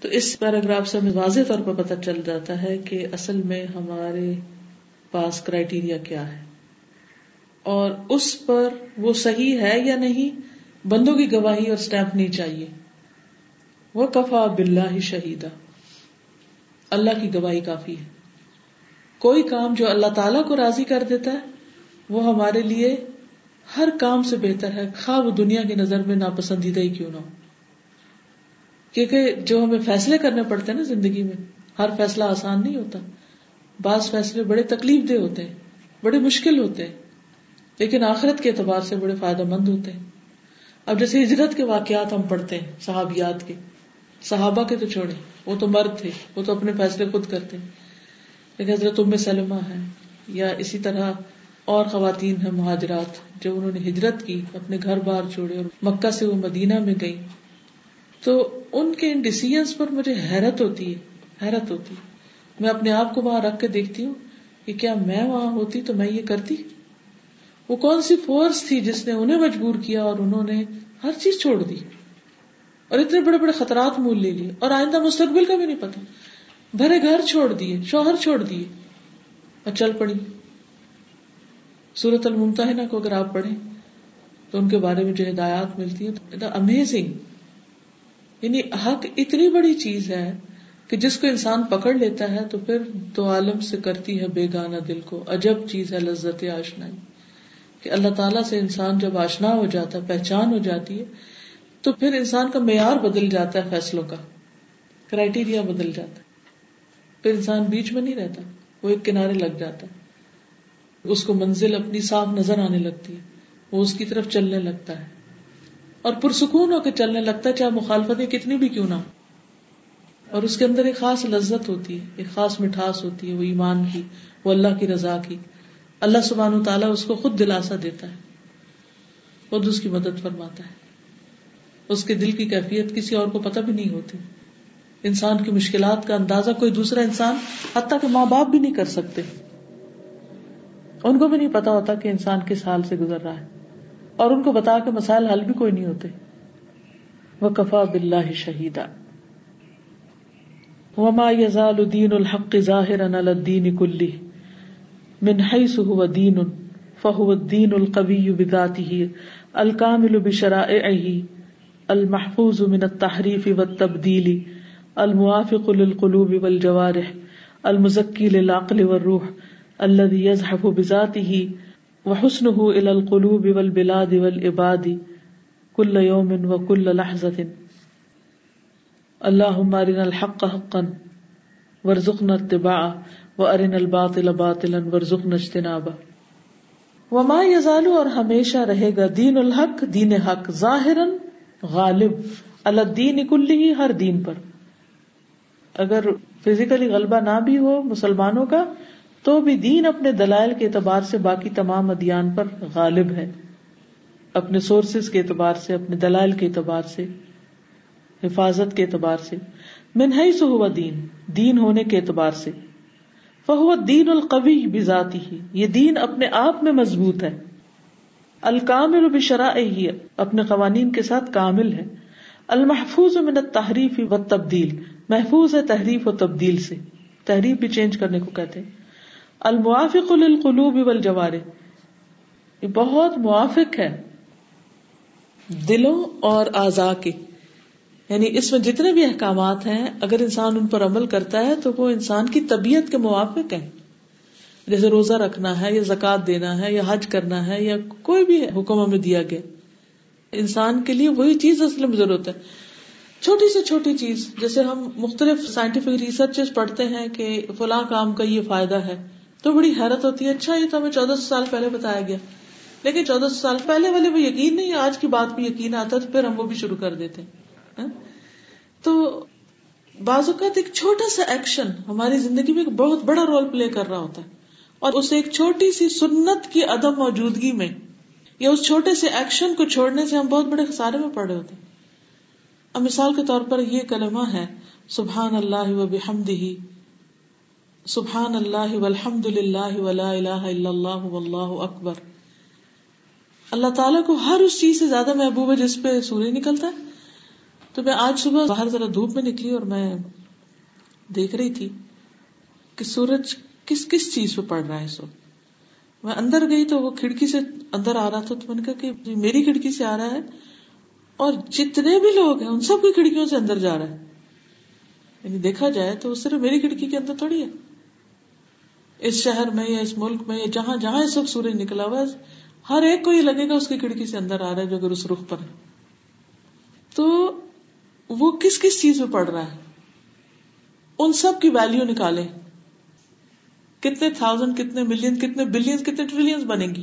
تو اس پیراگراف سے ہمیں واضح طور پر پتہ چل جاتا ہے کہ اصل میں ہمارے پاس کرائٹیریا کیا ہے اور اس پر وہ صحیح ہے یا نہیں بندوں کی گواہی اور سٹیمپ نہیں چاہیے۔ وہ کفا بلّہ شہیدہ اللہ کی گواہی کافی ہے۔ کوئی کام جو اللہ تعالیٰ کو راضی کر دیتا ہے، وہ ہمارے لیے ہر کام سے بہتر ہے۔ خواہ وہ دنیا کی نظر میں ناپسندیدہ ہی کیوں نہ ہو۔ کیونکہ جو ہمیں فیصلے کرنے پڑتے ہیں نا زندگی میں، ہر فیصلہ آسان نہیں ہوتا۔ بعض فیصلے بڑے تکلیف دہ ہوتے ہیں، بڑے مشکل ہوتے ہیں، لیکن آخرت کے اعتبار سے بڑے فائدہ مند ہوتے ہیں۔ اب جیسے ہجرت کے واقعات ہم پڑھتے ہیں، صحابیات کے۔ صحابہ کے تو چھوڑے وہ تو مرد تھے، وہ تو اپنے فیصلے خود کرتے لیکن حضرت ام سلمہ ہے یا اسی طرح اور خواتین ہیں، مہاجرات جو انہوں نے ہجرت کی، اپنے گھر بار چھوڑے اور مکہ سے وہ مدینہ میں گئی تو ان کے ان ڈسیزنس پر مجھے حیرت ہوتی ہے، حیرت ہوتی ہے۔ میں اپنے آپ کو وہاں رکھ کے دیکھتی ہوں کہ کیا میں وہاں ہوتی تو میں یہ کرتی؟ وہ کون سی فورس تھی جس نے انہیں مجبور کیا اور انہوں نے ہر چیز چھوڑ دی؟ اور اتنے بڑے بڑے خطرات مول لے لیے اور آئندہ مستقبل کا بھی نہیں پتا بھرے گھر چھوڑ دیے، شوہر چھوڑ دیے۔ اور چل پڑی۔ سورت الممتحنہ کو اگر آپ پڑھیں تو ان کے بارے میں جو ہدایات ملتی ہیں امیزنگ یعنی حق اتنی بڑی چیز ہے کہ جس کو انسان پکڑ لیتا ہے تو پھر تو عالم سے کرتی ہے بے گانا دل کو۔ عجب چیز ہے لذت آشنائی۔ کہ اللہ تعالیٰ سے انسان جب آشنا ہو جاتا ہے، پہچان ہو جاتی ہے، تو پھر انسان کا معیار بدل جاتا ہے فیصلوں کا۔ کرائٹیریا بدل جاتا ہے۔ پھر انسان بیچ میں نہیں رہتا، وہ ایک کنارے لگ جاتا ہے۔ اس کو منزل اپنی صاف نظر آنے لگتی ہے۔ وہ اس کی طرف چلنے لگتا ہے۔ اور پرسکون ہو کے چلنے لگتا ہے، چاہے مخالفتیں کتنی بھی کیوں نہ ہو۔ اور اس کے اندر ایک خاص لذت ہوتی ہے، ایک خاص مٹھاس ہوتی ہے، وہ ایمان کی، وہ اللہ کی رضا کی۔ اللہ سبحانہ تعالیٰ اس کو خود دلاسا دیتا ہے خود اس کی مدد فرماتا ہے۔ اس کے دل کی کیفیت کسی اور کو پتہ بھی نہیں ہوتی۔ انسان کی مشکلات کا اندازہ کوئی دوسرا انسان حتیٰ کہ ماں باپ بھی نہیں کر سکتے۔ ان کو بھی نہیں پتا ہوتا کہ انسان کس حال سے گزر رہا ہے۔ اور ان کو بتا کے مسائل حل بھی کوئی نہیں ہوتے۔ وہ کفا بلّہ شہیدا۔ وما يزال دين الحق ظاهرا على الدين كله. من حيث هو دين، فهو الدين القوي بذاته، الكامل بشرائعه، المحفوظ من التحریف والتبدیل الموافق للقلوب والجوارح المزکی للعقل والروح، الذي يزحف بذاته، وحسنه الى القلوب والبلاد والعباد كل يوم وكل لحظة. اللهم ارنا الحق حقا وارزقنا اتباعه وارنا الباطل باطلا وارزقنا اجتنابه وما يزال اور ہمیشہ رہے گا دین الحق، دین حق ظاہرا غالب اللہ دین کلی ہر دین پر۔ اگر فزیکلی غلبہ نہ بھی ہو مسلمانوں کا، تو بھی دین اپنے دلائل کے اعتبار سے باقی تمام ادیان پر غالب ہے۔ اپنے سورسز کے اعتبار سے، اپنے دلائل کے اعتبار سے۔ حفاظت کے اعتبار سے۔ منہی سو ہوا دین دین ہونے کے اعتبار سے۔ فہو دین القوی بذاتی ہی یہ دین اپنے آپ میں مضبوط ہے۔ الکامل بشرا ہی اپنے قوانین کے ساتھ کامل ہے۔ المحفوظ من تحریف و تبدیل محفوظ ہے تحریف و تبدیل سے۔ تحریف بھی چینج کرنے کو کہتے ہیں۔ الموافق للقلوب والجوارح، یہ بہت موافق ہے دلوں اور اعضاء کے۔ یعنی اس میں جتنے بھی احکامات ہیں، اگر انسان ان پر عمل کرتا ہے تو وہ انسان کی طبیعت کے موافق ہیں جیسے روزہ رکھنا ہے یا زکات دینا ہے یا حج کرنا ہے یا کوئی بھی حکم ہمیں دیا گیا۔ انسان کے لیے وہی چیز اصل میں ضرورت ہے۔ چھوٹی سے چھوٹی چیز، جیسے ہم مختلف سائنٹیفک ریسرچ پڑھتے ہیں کہ فلاں کام کا یہ فائدہ ہے۔ تو بڑی حیرت ہوتی ہے اچھا یہ تو ہمیں چودہ سو سال پہلے بتایا گیا۔ لیکن چودہ سو سال پہلے والے بھی یقین نہیں، آج کی بات بھی یقین آتا تو پھر ہم وہ بھی شروع کر دیتے ہاں؟ ہاں؟ تو بعض اوقات ایک چھوٹا سا ایکشن ہماری زندگی میں ایک بہت بڑا رول پلے کر رہا ہوتا ہے اور اسے ایک چھوٹی سی سنت کی عدم موجودگی میں یا اس چھوٹے سے ایکشن کو چھوڑنے سے ہم بہت بڑے خسارے میں پڑے ہوتے ہیں۔ اب مثال کے طور پر یہ کلمہ ہے سبحان اللہ و بحمد ہی سبحان اللہ والحمد للہ ولا الہ الا اللہ واللہ اکبر۔ اللہ تعالیٰ کو ہر اس چیز سے زیادہ محبوب ہے جس پہ سورج نکلتا ہے۔ تو میں آج صبح باہر ذرا دھوپ میں نکلی اور میں دیکھ رہی تھی کہ سورج کس کس چیز پہ پڑ رہا ہے اس وقت۔ میں اندر گئی تو وہ کھڑکی سے اندر آ رہا تھا تو میں نے کہا کہ جی، میری کھڑکی سے آ رہا ہے اور جتنے بھی لوگ ہیں، ان سب کی کھڑکیوں سے اندر جا رہا ہے۔ یعنی دیکھا جائے تو صرف میری کھڑکی کے اندر تھوڑی ہے۔ اس شہر میں یا اس ملک میں یا جہاں جہاں اس وقت سورج نکلا ہوا ہے، ہر ایک کو یہ لگے گا اس کی کھڑکی سے اندر آ رہا ہے جو اگر اس رخ پر ہے۔ تو وہ کس کس چیز میں پڑ رہا ہے؟ ان سب کی ویلو نکالے کتنے تھاؤزینڈ کتنے ملین کتنے بلین کتنے ٹریلین بنے گی؟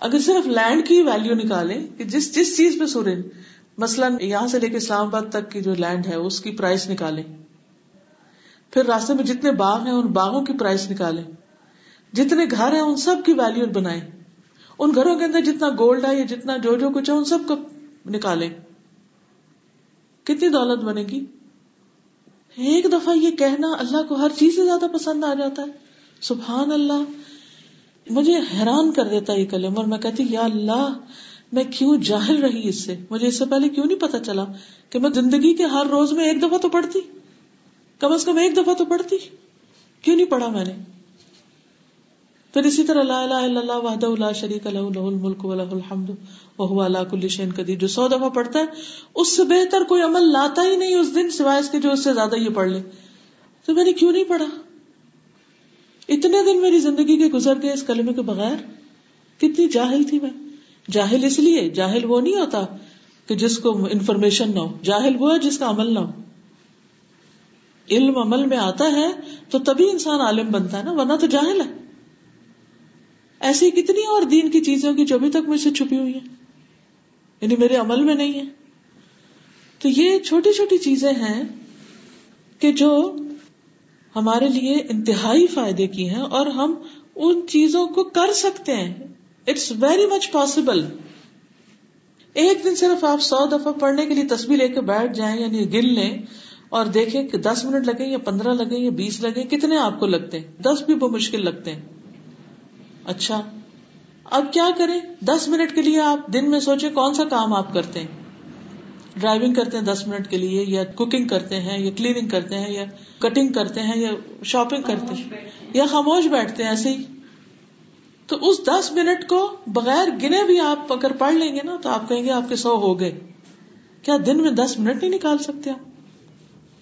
اگر صرف لینڈ کی ویلو نکالے کہ جس جس چیز پہ سورج مثلاً یہاں سے لے کے اسلام آباد تک کی جو لینڈ ہے، اس کی پرائس نکالے پھر راستے میں جتنے باغ ہیں، ان باغوں کی پرائس نکالے جتنے گھر ہیں، ان سب کی ویلو بنائے ان گھروں کے اندر جتنا گولڈ ہے یا جتنا جو جو کچھ ہے، ان سب کو نکالے کتنی دولت بنے گی؟ ایک دفعہ یہ کہنا اللہ کو ہر چیز سے زیادہ پسند آ جاتا ہے۔ سبحان اللہ۔ مجھے حیران کر دیتا یہ کلم اور میں کہتی یا اللہ، میں کیوں جاہل رہی اس سے؟ مجھے اس سے پہلے کیوں نہیں پتا چلا کہ میں زندگی کے ہر روز میں ایک دفعہ تو پڑھتی؟ کم از کم ایک دفعہ تو پڑھتی۔ کیوں نہیں پڑھا میں نے؟ پھر اسی طرح لا الہ الا اللہ وحدہ لا شریک لہ لہ الملک و لہ الحمد، وهو على كل شيء قدیر۔ جو سو دفعہ پڑھتا ہے، اس سے بہتر کوئی عمل لاتا ہی نہیں اس دن، سوائے اس کے جو اس سے زیادہ یہ پڑھ لے۔ تو میں نے کیوں نہیں پڑھا؟ اتنے دن میری زندگی کے گزر گئے اس کلمے کے بغیر۔ کتنی جاہل تھی میں۔ جاہل اس لیے، جاہل وہ نہیں ہوتا کہ جس کو انفارمیشن نہ ہو۔ جاہل وہ ہے جس کا عمل نہ ہو۔ علم عمل میں آتا ہے تو تبھی انسان عالم بنتا ہے نا، ورنہ تو جاہل ہے۔ ایسی کتنی اور دین کی چیزوں کی جو ابھی تک مجھ سے چھپی ہوئی ہیں؟ یعنی میرے عمل میں نہیں ہے تو یہ چھوٹی چھوٹی چیزیں ہیں کہ جو ہمارے لیے انتہائی فائدے کی ہیں اور ہم ان چیزوں کو کر سکتے ہیں۔ اٹس ویری مچ پاسبل ایک دن صرف آپ سو دفعہ پڑھنے کے لیے تصویر لے کے بیٹھ جائیں یعنی گن لیں اور دیکھیں کہ دس منٹ لگے یا پندرہ لگے یا بیس لگے کتنے آپ کو لگتے ہیں؟ دس بھی بہت مشکل لگتے ہیں۔ اچھا اب کیا کریں؟ دس منٹ کے لیے آپ دن میں سوچے کون سا کام آپ کرتے ہیں۔ ڈرائیونگ کرتے ہیں دس منٹ کے لیے یا کوکنگ کرتے ہیں یا کلیننگ کرتے ہیں یا کٹنگ کرتے ہیں یا شاپنگ کرتے ہیں۔ یا خاموش بیٹھتے ہیں ایسے ہی۔ تو اس دس منٹ کو بغیر گنے بھی آپ اگر پڑھ لیں گے نا تو آپ کہیں گے آپ کے سو ہو گئے۔ کیا دن میں دس منٹ نہیں نکال سکتے آپ؟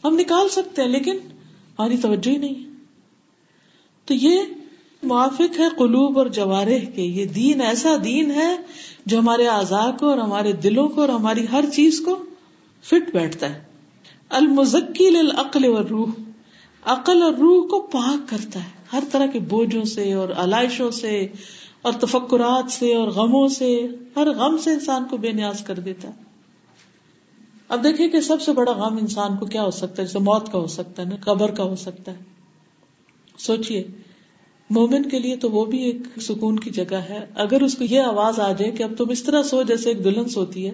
ہم نکال سکتے ہیں لیکن ہماری توجہ ہی نہیں۔ تو یہ موافق ہے قلوب اور جوارح کے۔ یہ دین ایسا دین ہے جو ہمارے اعضاء کو اور ہمارے دلوں کو اور ہماری ہر چیز کو فٹ بیٹھتا ہے۔ المزکی للعقل والروح۔ عقل اور روح کو پاک کرتا ہے۔ ہر طرح کے بوجھوں سے اور علائشوں سے اور تفکرات سے اور غموں سے۔ ہر غم سے انسان کو بے نیاز کر دیتا ہے۔ اب دیکھیں کہ سب سے بڑا غم انسان کو کیا ہو سکتا ہے؟ جیسے موت کا ہو سکتا ہے نا قبر کا ہو سکتا ہے۔ سوچئے۔ مومن کے لیے تو وہ بھی ایک سکون کی جگہ ہے۔ اگر اس کو یہ آواز آ جائے کہ اب تم اس طرح سو جیسے ایک دلہن سوتی ہے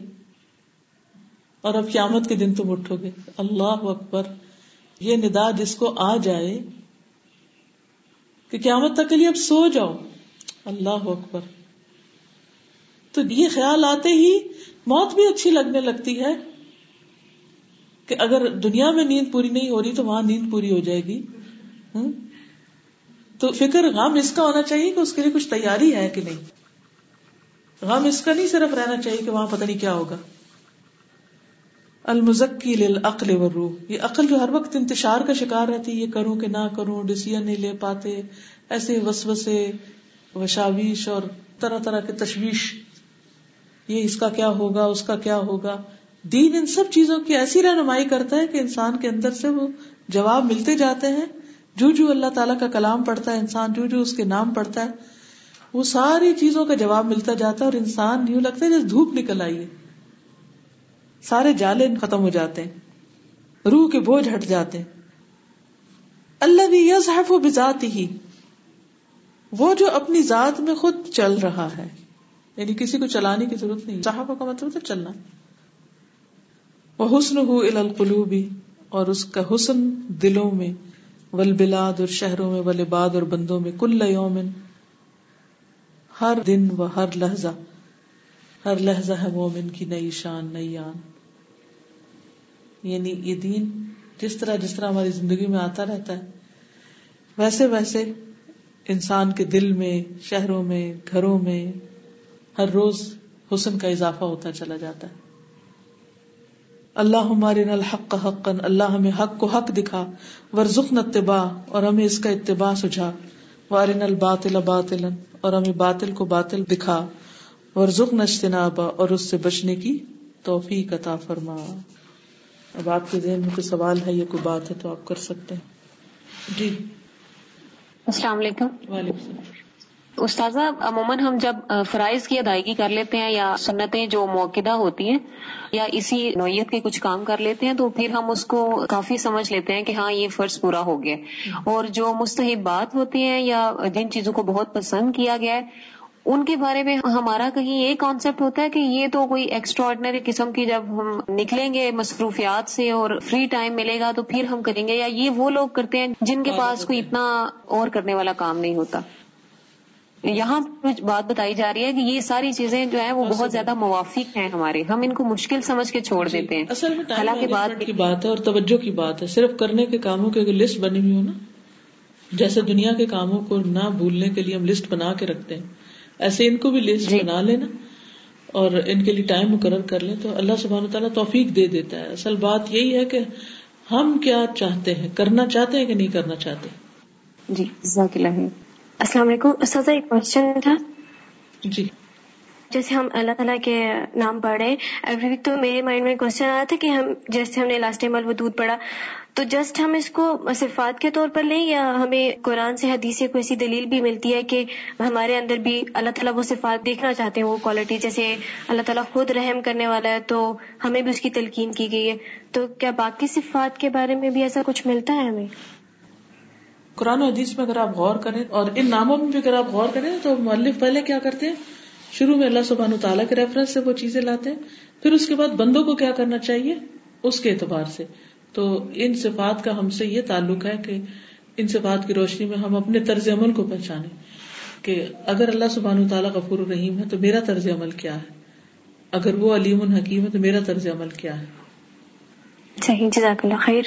اور اب قیامت کے دن تم اٹھو گے۔ اللہ اکبر۔ یہ ندا جس کو آ جائے کہ قیامت تک کے لیے اب سو جاؤ۔ اللہ اکبر۔ تو یہ خیال آتے ہی موت بھی اچھی لگنے لگتی ہے کہ اگر دنیا میں نیند پوری نہیں ہو رہی تو وہاں نیند پوری ہو جائے گی۔ تو فکر غم اس کا ہونا چاہیے کہ اس کے لیے کچھ تیاری ہے کہ نہیں؟ غم اس کا نہیں صرف رہنا چاہیے کہ وہاں پتہ نہیں کیا ہوگا۔ المزکی للعقل والروح، یہ عقل جو ہر وقت انتشار کا شکار رہتی یہ کروں کہ نہ کروں، ڈسیزن نہیں لے پاتے، ایسے وسوسے، وشاویش اور طرح طرح کے تشویش۔ یہ اس کا کیا ہوگا، اس کا کیا ہوگا؟ دین ان سب چیزوں کی ایسی رہنمائی کرتا ہے کہ انسان کے اندر سے وہ جواب ملتے جاتے ہیں۔ جو جو اللہ تعالیٰ کا کلام پڑھتا ہے، انسان جو جو اس کے نام پڑھتا ہے، وہ ساری چیزوں کا جواب ملتا جاتا ہے اور انسان یوں لگتا ہے جیسے دھوپ نکل آئی ہے۔ سارے جالے ختم ہو جاتے ہیں، روح کے بوجھ ہٹ جاتے ہیں۔ اللہ بھی یزحف و بذات ہی وہ جو اپنی ذات میں خود چل رہا ہے۔ یعنی کسی کو چلانے کی ضرورت نہیں، صحابہ کا مطلب ہے چلنا۔ وہ حسن ہو القلوبی اور اس کا حسن دلوں میں۔ ول بلاد اور شہروں میں ول باد اور بندوں میں کل یومن، ہر دن و ہر لہجہ ہر لہجہ ہے مومن کی نئی شان، نئی آن۔ یعنی یہ دین جس طرح جس طرح ہماری زندگی میں آتا رہتا ہے، ویسے ویسے انسان کے دل میں، شہروں میں، گھروں میں ہر روز حسن کا اضافہ ہوتا چلا جاتا ہے۔ اللہ ہمارے نل حق حق اللہ ہمیں حق کو حق دکھا ورژن اتباع اور ہمیں اس کا اتباع سجھا۔ وارن الباطل باطل اور ہمیں باطل کو باطل دکھا۔ ورژن اجتنابا اور اس سے بچنے کی توفیق عطا فرما۔ اب آپ کے ذہن میں کوئی سوال ہے یا کوئی بات ہے تو آپ کر سکتے ہیں۔ جی۔ السلام علیکم۔ وعلیکم السلام۔ استاذہ عموماً ہم جب فرائض کی ادائیگی کر لیتے ہیں یا سنتیں جو موقع ہوتی ہیں یا اسی نوعیت کے کچھ کام کر لیتے ہیں تو پھر ہم اس کو کافی سمجھ لیتے ہیں کہ ہاں یہ فرض پورا ہو گیا اور جو مستحبات ہوتی ہیں یا جن چیزوں کو بہت پسند کیا گیا ہے ان کے بارے میں ہمارا کہیں یہ کانسیپٹ ہوتا ہے کہ یہ تو کوئی ایکسٹرا آرڈنری قسم کی جب ہم نکلیں گے مصروفیات سے اور فری ٹائم ملے گا تو پھر ہم کریں گے یا یہ وہ لوگ کرتے ہیں جن کے پاس کوئی اتنا اور کرنے والا کام نہیں ہوتا۔ یہاں کچھ بات بتائی جا رہی ہے کہ یہ ساری چیزیں جو ہیں وہ بہت زیادہ موافق ہیں ہمارے۔ ہم ان کو مشکل سمجھ کے چھوڑ دیتے ہیں۔ اصل میں حالانکہ بات کی بات ہے اور توجہ کی بات ہے۔ صرف کرنے کے کاموں کی لسٹ بنی ہوئی ہو نا جیسے دنیا کے کاموں کو نہ بھولنے کے لیے ہم لسٹ بنا کے رکھتے ہیں۔ ایسے ان کو بھی لسٹ جی۔ بنا لینا اور ان کے لیے ٹائم مقرر کر لیں تو اللہ سبحانہ تعالیٰ توفیق دے دیتا ہے۔ اصل بات یہی ہے کہ ہم کیا چاہتے ہیں؟ کرنا چاہتے ہیں کہ نہیں کرنا چاہتے؟ جی۔ السلام علیکم۔ استاذہ ایک کوشچن تھا۔ جی۔ جیسے ہم اللہ تعالیٰ کے نام پڑھ رہے ایوری ویک تو میرے مائنڈ میں کوشچن آیا تھا کہ ہم جیسے ہم نے لاسٹ ٹائم الودود پڑھا تو جسٹ ہم اس کو صفات کے طور پر لیں یا ہمیں قرآن سے حدیث سے کوئی ایسی دلیل بھی ملتی ہے کہ ہمارے اندر بھی اللہ تعالیٰ وہ صفات دیکھنا چاہتے ہیں وہ کوالٹی جیسے اللہ تعالیٰ خود رحم کرنے والا ہے تو ہمیں بھی اس کی تلقین کی گئی ہے۔ تو کیا باقی صفات کے بارے میں بھی ایسا کچھ ملتا ہے ہمیں؟ قرآن و حدیث میں اگر آپ غور کریں اور ان ناموں میں بھی اگر آپ غور کریں تو مؤلف پہلے کیا کرتے ہیں؟ شروع میں اللہ سبحانہ تعالیٰ کے ریفرنس سے وہ چیزیں لاتے ہیں۔ پھر اس کے بعد بندوں کو کیا کرنا چاہیے؟ اس کے اعتبار سے۔ تو ان صفات کا ہم سے یہ تعلق ہے کہ ان صفات کی روشنی میں ہم اپنے طرز عمل کو پہچانے کہ اگر اللہ سبحانہ تعالیٰ غفور الرحیم ہے تو میرا طرز عمل کیا ہے؟ اگر وہ علیم الحکیم ہے تو میرا طرز عمل کیا ہے؟ صحیح جزاک اللہ خیر۔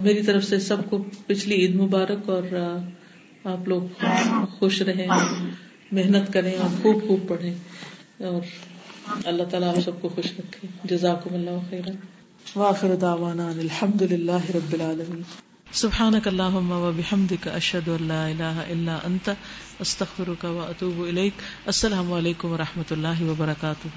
میری طرف سے سب کو پچھلی عید مبارک اور آپ لوگ خوش رہیں، محنت کریں اور خوب خوب پڑھیں اور اللہ تعالیٰ آپ سب کو خوش رکھے۔ جزاکم اللہ خیرا۔ واخر دعوانا الحمد للہ رب العالمین۔ سبحانك اللهم وبحمدك اشهد ان لا اله الا انت استغفرك واتوب اليك السلام علیکم ورحمۃ اللہ وبرکاتہ۔